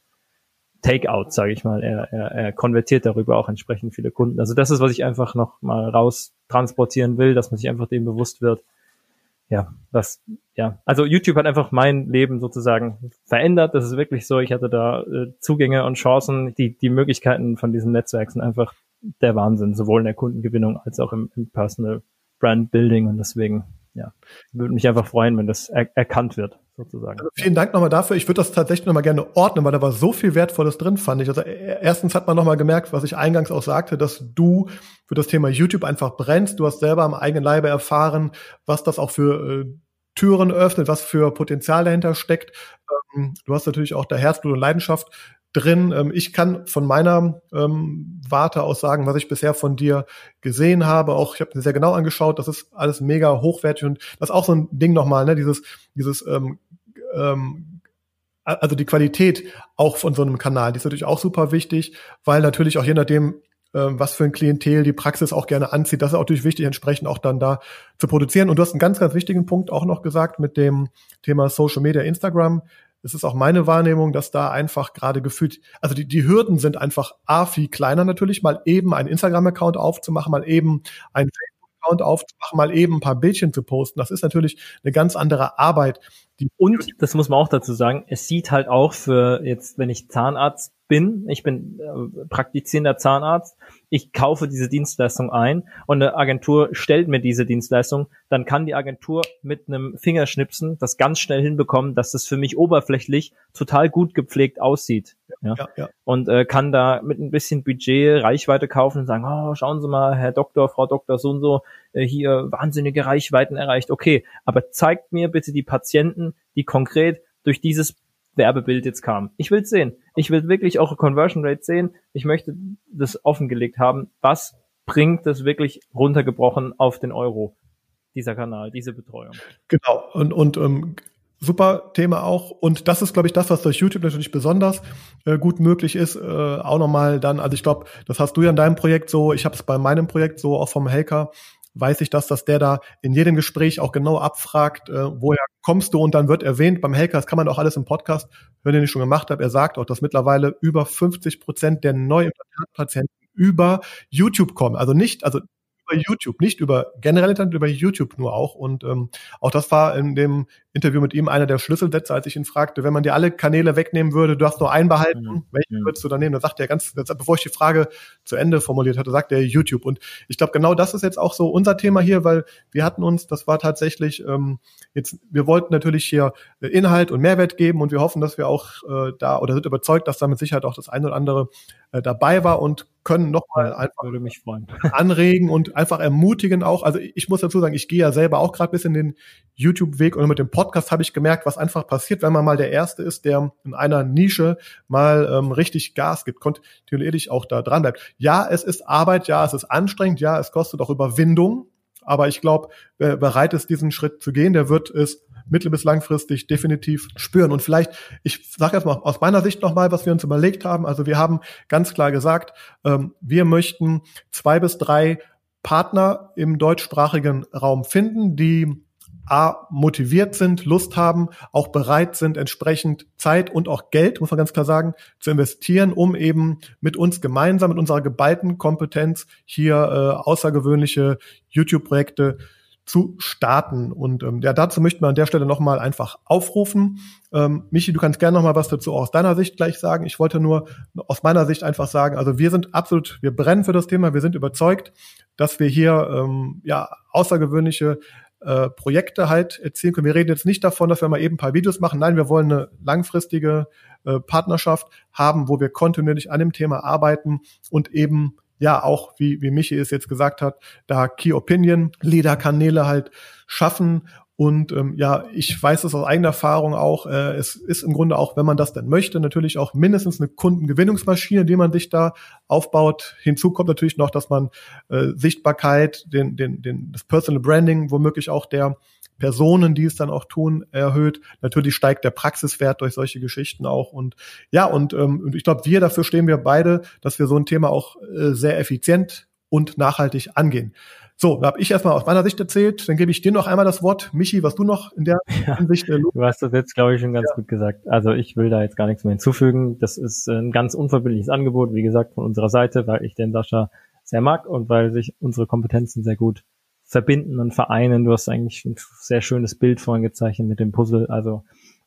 Takeout, sage ich mal. Er, er, er konvertiert darüber auch entsprechend viele Kunden. Also das ist, was ich einfach noch mal raus transportieren will, dass man sich einfach dem bewusst wird. Ja, was, ja, also YouTube hat einfach mein Leben sozusagen verändert. Das ist wirklich so. Ich hatte da äh, Zugänge und Chancen. Die, die Möglichkeiten von diesem Netzwerk sind einfach der Wahnsinn, sowohl in der Kundengewinnung als auch im, im Personal Brand Building. Und deswegen, ja, würde mich einfach freuen, wenn das er erkannt wird sozusagen. Also vielen Dank nochmal dafür. Ich würde das tatsächlich nochmal gerne ordnen, weil da war so viel Wertvolles drin, fand ich. Also e-, erstens hat man nochmal gemerkt, was ich eingangs auch sagte, dass du für das Thema YouTube einfach brennst. Du hast selber am eigenen Leibe erfahren, was das auch für äh, Türen öffnet, was für Potenzial dahinter steckt. Ähm, du hast natürlich auch da Herzblut und Leidenschaft drin. Ähm, ich kann von meiner ähm, Warte aus sagen, was ich bisher von dir gesehen habe. Auch ich habe mir sehr genau angeschaut. Das ist alles mega hochwertig und das ist auch so ein Ding nochmal, ne? Dieses dieses ähm, ähm, also die Qualität auch von so einem Kanal, die ist natürlich auch super wichtig, weil natürlich auch je nachdem, ähm, was für ein Klientel die Praxis auch gerne anzieht, das ist auch natürlich wichtig, entsprechend auch dann da zu produzieren. Und du hast einen ganz, ganz wichtigen Punkt auch noch gesagt mit dem Thema Social Media, Instagram. Es ist auch meine Wahrnehmung, dass da einfach gerade gefühlt, also die, die Hürden sind einfach A, viel kleiner natürlich, mal eben einen Instagram-Account aufzumachen, mal eben einen Facebook-Account aufzumachen, mal eben ein paar Bildchen zu posten. Das ist natürlich eine ganz andere Arbeit, und das muss man auch dazu sagen, es sieht halt auch für jetzt, wenn ich Zahnarzt bin, ich bin äh, praktizierender Zahnarzt, ich kaufe diese Dienstleistung ein und eine Agentur stellt mir diese Dienstleistung, dann kann die Agentur mit einem Fingerschnipsen das ganz schnell hinbekommen, dass das für mich oberflächlich total gut gepflegt aussieht. Ja, ja, ja. Und äh, kann da mit ein bisschen Budget Reichweite kaufen und sagen, oh, schauen Sie mal, Herr Doktor, Frau Doktor, so und so, äh, hier wahnsinnige Reichweiten erreicht. Okay, aber zeigt mir bitte die Patienten, die konkret durch dieses Werbebild jetzt kam. Ich will sehen. Ich will wirklich auch Conversion Rate sehen. Ich möchte das offengelegt haben. Was bringt das wirklich runtergebrochen auf den Euro? Dieser Kanal, diese Betreuung. Genau. Und, und ähm, super Thema auch. Und das ist, glaube ich, das, was durch YouTube natürlich besonders äh, gut möglich ist. Äh, auch nochmal dann, also ich glaube, das hast du ja in deinem Projekt so, ich habe es bei meinem Projekt so, auch vom Helker, weiß ich das, dass der da in jedem Gespräch auch genau abfragt, äh, woher kommst du und dann wird erwähnt, beim das kann man auch alles im Podcast hören, den ich schon gemacht habe, er sagt auch, dass mittlerweile über 50 Prozent der Neuimplantatpatienten über YouTube kommen. Also nicht, also über YouTube, nicht über generell Internet, über YouTube nur auch. Und ähm, auch das war in dem Interview mit ihm einer der Schlüsselsätze, als ich ihn fragte, wenn man dir alle Kanäle wegnehmen würde, du hast nur einen behalten, mhm. welchen mhm. würdest du dann nehmen? Da sagt er ganz, bevor ich die Frage zu Ende formuliert hatte, sagt er YouTube. Und ich glaube, genau das ist jetzt auch so unser Thema hier, weil wir hatten uns, das war tatsächlich ähm, jetzt, wir wollten natürlich hier äh, Inhalt und Mehrwert geben und wir hoffen, dass wir auch äh, da oder sind überzeugt, dass da mit Sicherheit auch das eine oder andere äh, dabei war und können nochmal einfach würde mich freuen. anregen und einfach ermutigen auch. Also ich muss dazu sagen, ich gehe ja selber auch gerade bis in den YouTube-Weg und mit dem Podcast habe ich gemerkt, was einfach passiert, wenn man mal der Erste ist, der in einer Nische mal ähm, richtig Gas gibt, kontinuierlich auch da dran bleibt. Ja, es ist Arbeit, ja, es ist anstrengend, ja, es kostet auch Überwindung, aber ich glaube, wer bereit ist, diesen Schritt zu gehen, der wird es mittel- bis langfristig definitiv spüren. Und vielleicht, ich sage jetzt mal aus meiner Sicht nochmal, was wir uns überlegt haben. Also wir haben ganz klar gesagt, ähm, wir möchten zwei bis drei Partner im deutschsprachigen Raum finden, die A, motiviert sind, Lust haben, auch bereit sind, entsprechend Zeit und auch Geld, muss man ganz klar sagen, zu investieren, um eben mit uns gemeinsam, mit unserer geballten Kompetenz hier äh, außergewöhnliche YouTube-Projekte zu starten. Und ähm, ja, dazu möchten wir an der Stelle nochmal einfach aufrufen. Ähm, Michi, du kannst gerne nochmal was dazu aus deiner Sicht gleich sagen. Ich wollte nur aus meiner Sicht einfach sagen, also wir sind absolut, wir brennen für das Thema, wir sind überzeugt, dass wir hier ähm, ja außergewöhnliche äh, Projekte halt erzielen können. Wir reden jetzt nicht davon, dass wir mal eben ein paar Videos machen. Nein, wir wollen eine langfristige äh, Partnerschaft haben, wo wir kontinuierlich an dem Thema arbeiten und eben ja auch, wie, wie Michi es jetzt gesagt hat, da Key Opinion Leader Kanäle halt schaffen. Und ähm, ja, ich weiß es aus eigener Erfahrung auch, äh, es ist im Grunde auch, wenn man das denn möchte, natürlich auch mindestens eine Kundengewinnungsmaschine, die man sich da aufbaut. Hinzu kommt natürlich noch, dass man äh, Sichtbarkeit, den, den, den, das Personal Branding, womöglich auch der Personen, die es dann auch tun, erhöht. Natürlich steigt der Praxiswert durch solche Geschichten auch. Und ja, und, ähm, und ich glaube, wir dafür stehen wir beide, dass wir so ein Thema auch äh, sehr effizient und nachhaltig angehen. So, da habe ich erstmal aus meiner Sicht erzählt. Dann gebe ich dir noch einmal das Wort. Michi, was du noch in der ja, Hinsicht... Äh, du hast das jetzt, glaube ich, schon ganz ja. gut gesagt. Also ich will da jetzt gar nichts mehr hinzufügen. Das ist ein ganz unverbindliches Angebot, wie gesagt, von unserer Seite, weil ich den Sascha sehr mag und weil sich unsere Kompetenzen sehr gut verbinden und vereinen. Du hast eigentlich ein sehr schönes Bild vorhin gezeichnet mit dem Puzzle. Also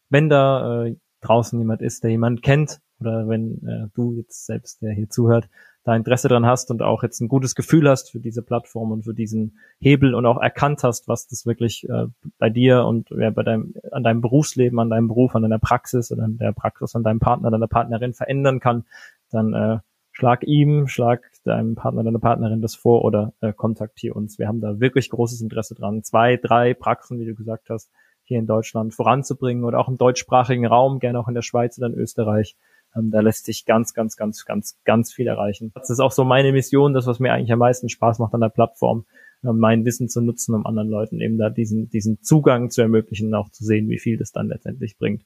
wenn da äh, draußen jemand ist, der jemand kennt, oder wenn äh, du jetzt selbst, der hier zuhört, da Interesse dran hast und auch jetzt ein gutes Gefühl hast für diese Plattform und für diesen Hebel und auch erkannt hast, was das wirklich äh, bei dir und ja, bei deinem, an deinem Berufsleben, an deinem Beruf, an deiner Praxis oder an der Praxis, an deinem Partner, deiner Partnerin verändern kann, dann äh, schlag ihm, schlag deinem Partner, deiner Partnerin das vor oder äh, kontaktiere uns. Wir haben da wirklich großes Interesse dran, zwei, drei Praxen, wie du gesagt hast, hier in Deutschland voranzubringen oder auch im deutschsprachigen Raum, gerne auch in der Schweiz oder in Österreich da lässt sich ganz, ganz, ganz, ganz, ganz viel erreichen. Das ist auch so meine Mission, das, was mir eigentlich am meisten Spaß macht an der Plattform, ähm, mein Wissen zu nutzen, um anderen Leuten eben da diesen, diesen Zugang zu ermöglichen und auch zu sehen, wie viel das dann letztendlich bringt.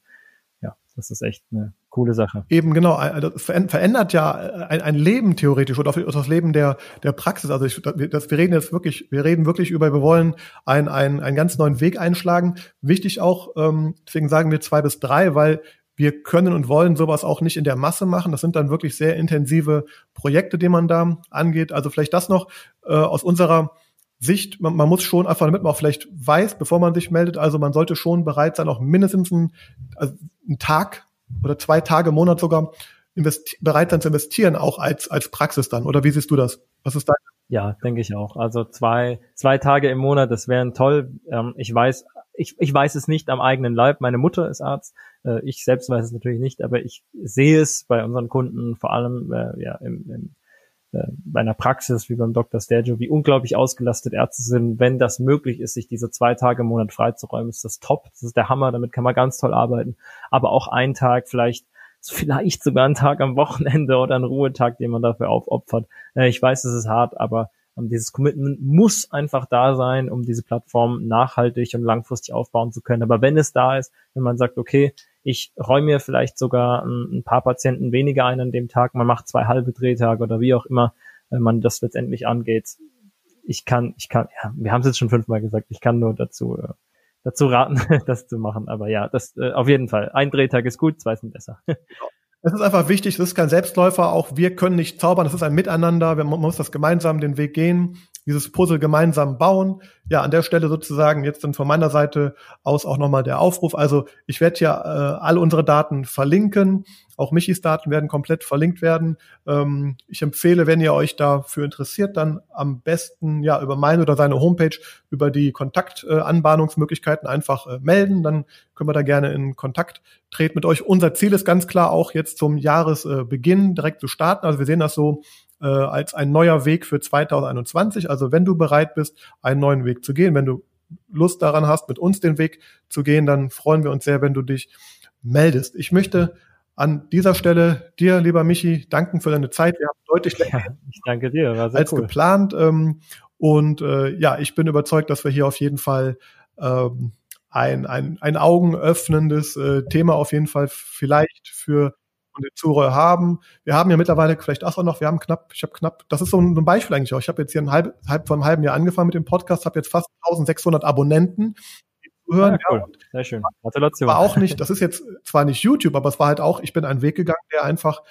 Ja, das ist echt eine coole Sache. Eben genau, also verändert ja ein, ein Leben theoretisch oder auch das Leben der der Praxis. Also ich, das, wir reden jetzt wirklich, wir reden wirklich über, wir wollen einen einen einen ganz neuen Weg einschlagen. Wichtig auch, ähm, deswegen sagen wir zwei bis drei, weil wir können und wollen sowas auch nicht in der Masse machen. Das sind dann wirklich sehr intensive Projekte, die man da angeht. Also vielleicht das noch äh, aus unserer Sicht, man, man, muss schon einfach, damit man auch vielleicht weiß, bevor man sich meldet, also man sollte schon bereit sein, auch mindestens einen, also einen Tag oder zwei Tage im Monat sogar bereit sein zu investieren, auch als, als Praxis dann. Oder wie siehst du das? Was ist dein? Ja, denke ich auch. Also zwei, zwei Tage im Monat, das wären toll. Ähm, ich weiß, ich, ich weiß es nicht am eigenen Leib. Meine Mutter ist Arzt. Äh, ich selbst weiß es natürlich nicht, aber ich sehe es bei unseren Kunden, vor allem äh, ja, im, im, äh, bei einer Praxis wie beim Dr. Stergio, wie unglaublich ausgelastet Ärzte sind. Wenn das möglich ist, sich diese zwei Tage im Monat freizuräumen, ist das top. Das ist der Hammer. Damit kann man ganz toll arbeiten. Aber auch einen Tag vielleicht vielleicht sogar einen Tag am Wochenende oder einen Ruhetag, den man dafür aufopfert. Äh, ich weiß, es ist hart, aber ähm, dieses Commitment muss einfach da sein, um diese Plattform nachhaltig und langfristig aufbauen zu können. Aber wenn es da ist, wenn man sagt, okay, ich räume mir vielleicht sogar ein, paar Patienten weniger ein an dem Tag, man macht zwei halbe Drehtage oder wie auch immer wenn man das letztendlich angeht. Ich kann, ich kann, ja, wir haben es jetzt schon fünfmal gesagt, ich kann nur dazu, äh, dazu raten, das zu machen. Aber ja, das äh, auf jeden Fall. Ein Drehtag ist gut, zwei sind besser. Es ist einfach wichtig, es ist kein Selbstläufer, auch wir können nicht zaubern, es ist ein Miteinander, man muss das gemeinsam den Weg gehen, dieses Puzzle gemeinsam bauen. Ja, an der Stelle sozusagen jetzt dann von meiner Seite aus auch nochmal der Aufruf. Also ich werde ja äh, alle unsere Daten verlinken. Auch Michis Daten werden komplett verlinkt werden. Ähm, ich empfehle, wenn ihr euch dafür interessiert, dann am besten ja über meine oder seine Homepage über die Kontaktanbahnungsmöglichkeiten äh, einfach äh, melden. Dann können wir da gerne in Kontakt treten mit euch. Unser Ziel ist ganz klar auch jetzt zum Jahresbeginn direkt zu starten. Also wir sehen das so äh, als ein neuer Weg für 2021. Also wenn du bereit bist, einen neuen Weg zu gehen, wenn du Lust daran hast, mit uns den Weg zu gehen, dann freuen wir uns sehr, wenn du dich meldest. Ich möchte an dieser Stelle dir, lieber Michi, danken für deine Zeit. Wir haben deutlich länger ja, ich danke dir, als cool. geplant. Ähm, und äh, ja, ich bin überzeugt, dass wir hier auf jeden Fall ähm, ein, ein, ein augenöffnendes äh, Thema auf jeden Fall vielleicht für und den Zuhörer haben. Wir haben ja mittlerweile vielleicht auch noch, wir haben knapp, ich habe knapp, das ist so ein, Beispiel eigentlich auch. Ich habe jetzt hier ein halb, halb vor einem halben Jahr angefangen mit dem Podcast, habe jetzt fast 1600 Abonnenten zuhören. Ja, cool. Sehr schön. Gratulation. War auch nicht, das ist jetzt zwar nicht YouTube, aber es war halt auch, ich bin einen Weg gegangen, der einfach,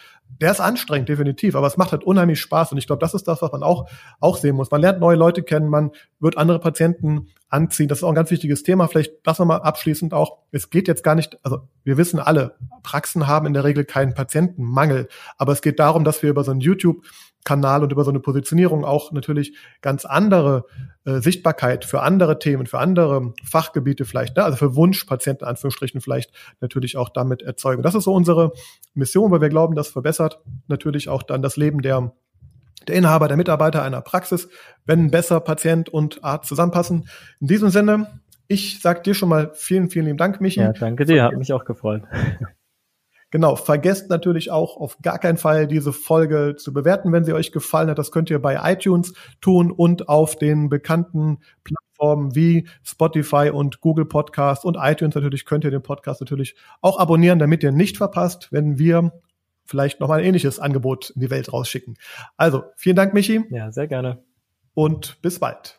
der ist anstrengend, definitiv, aber es macht halt unheimlich Spaß und ich glaube, das ist das, was man auch, auch sehen muss. Man lernt neue Leute kennen, man wird andere Patienten anziehen. Das ist auch ein ganz wichtiges Thema. Vielleicht das nochmal abschließend auch. Es geht jetzt gar nicht, also wir wissen alle, Praxen haben in der Regel keinen Patientenmangel, aber es geht darum, dass wir über so ein YouTube Kanal und über so eine Positionierung auch natürlich ganz andere äh, Sichtbarkeit für andere Themen, für andere Fachgebiete vielleicht, ne? also für Wunschpatienten Anführungsstrichen vielleicht natürlich auch damit erzeugen. Das ist so unsere Mission, weil wir glauben, das verbessert natürlich auch dann das Leben der der Inhaber, der Mitarbeiter einer Praxis, wenn besser Patient und Arzt zusammenpassen. In diesem Sinne, ich sage dir schon mal vielen, vielen lieben Dank, Michi. Ja, danke dir, hat mich auch gefreut. Genau, vergesst natürlich auch auf gar keinen Fall diese Folge zu bewerten, wenn sie euch gefallen hat. Das könnt ihr bei iTunes tun und auf den bekannten Plattformen wie Spotify und Google Podcast und iTunes natürlich könnt ihr den Podcast natürlich auch abonnieren, damit ihr nicht verpasst, wenn wir vielleicht nochmal ein ähnliches Angebot in die Welt rausschicken. Also, vielen Dank, Michi. Ja, sehr gerne. Und bis bald.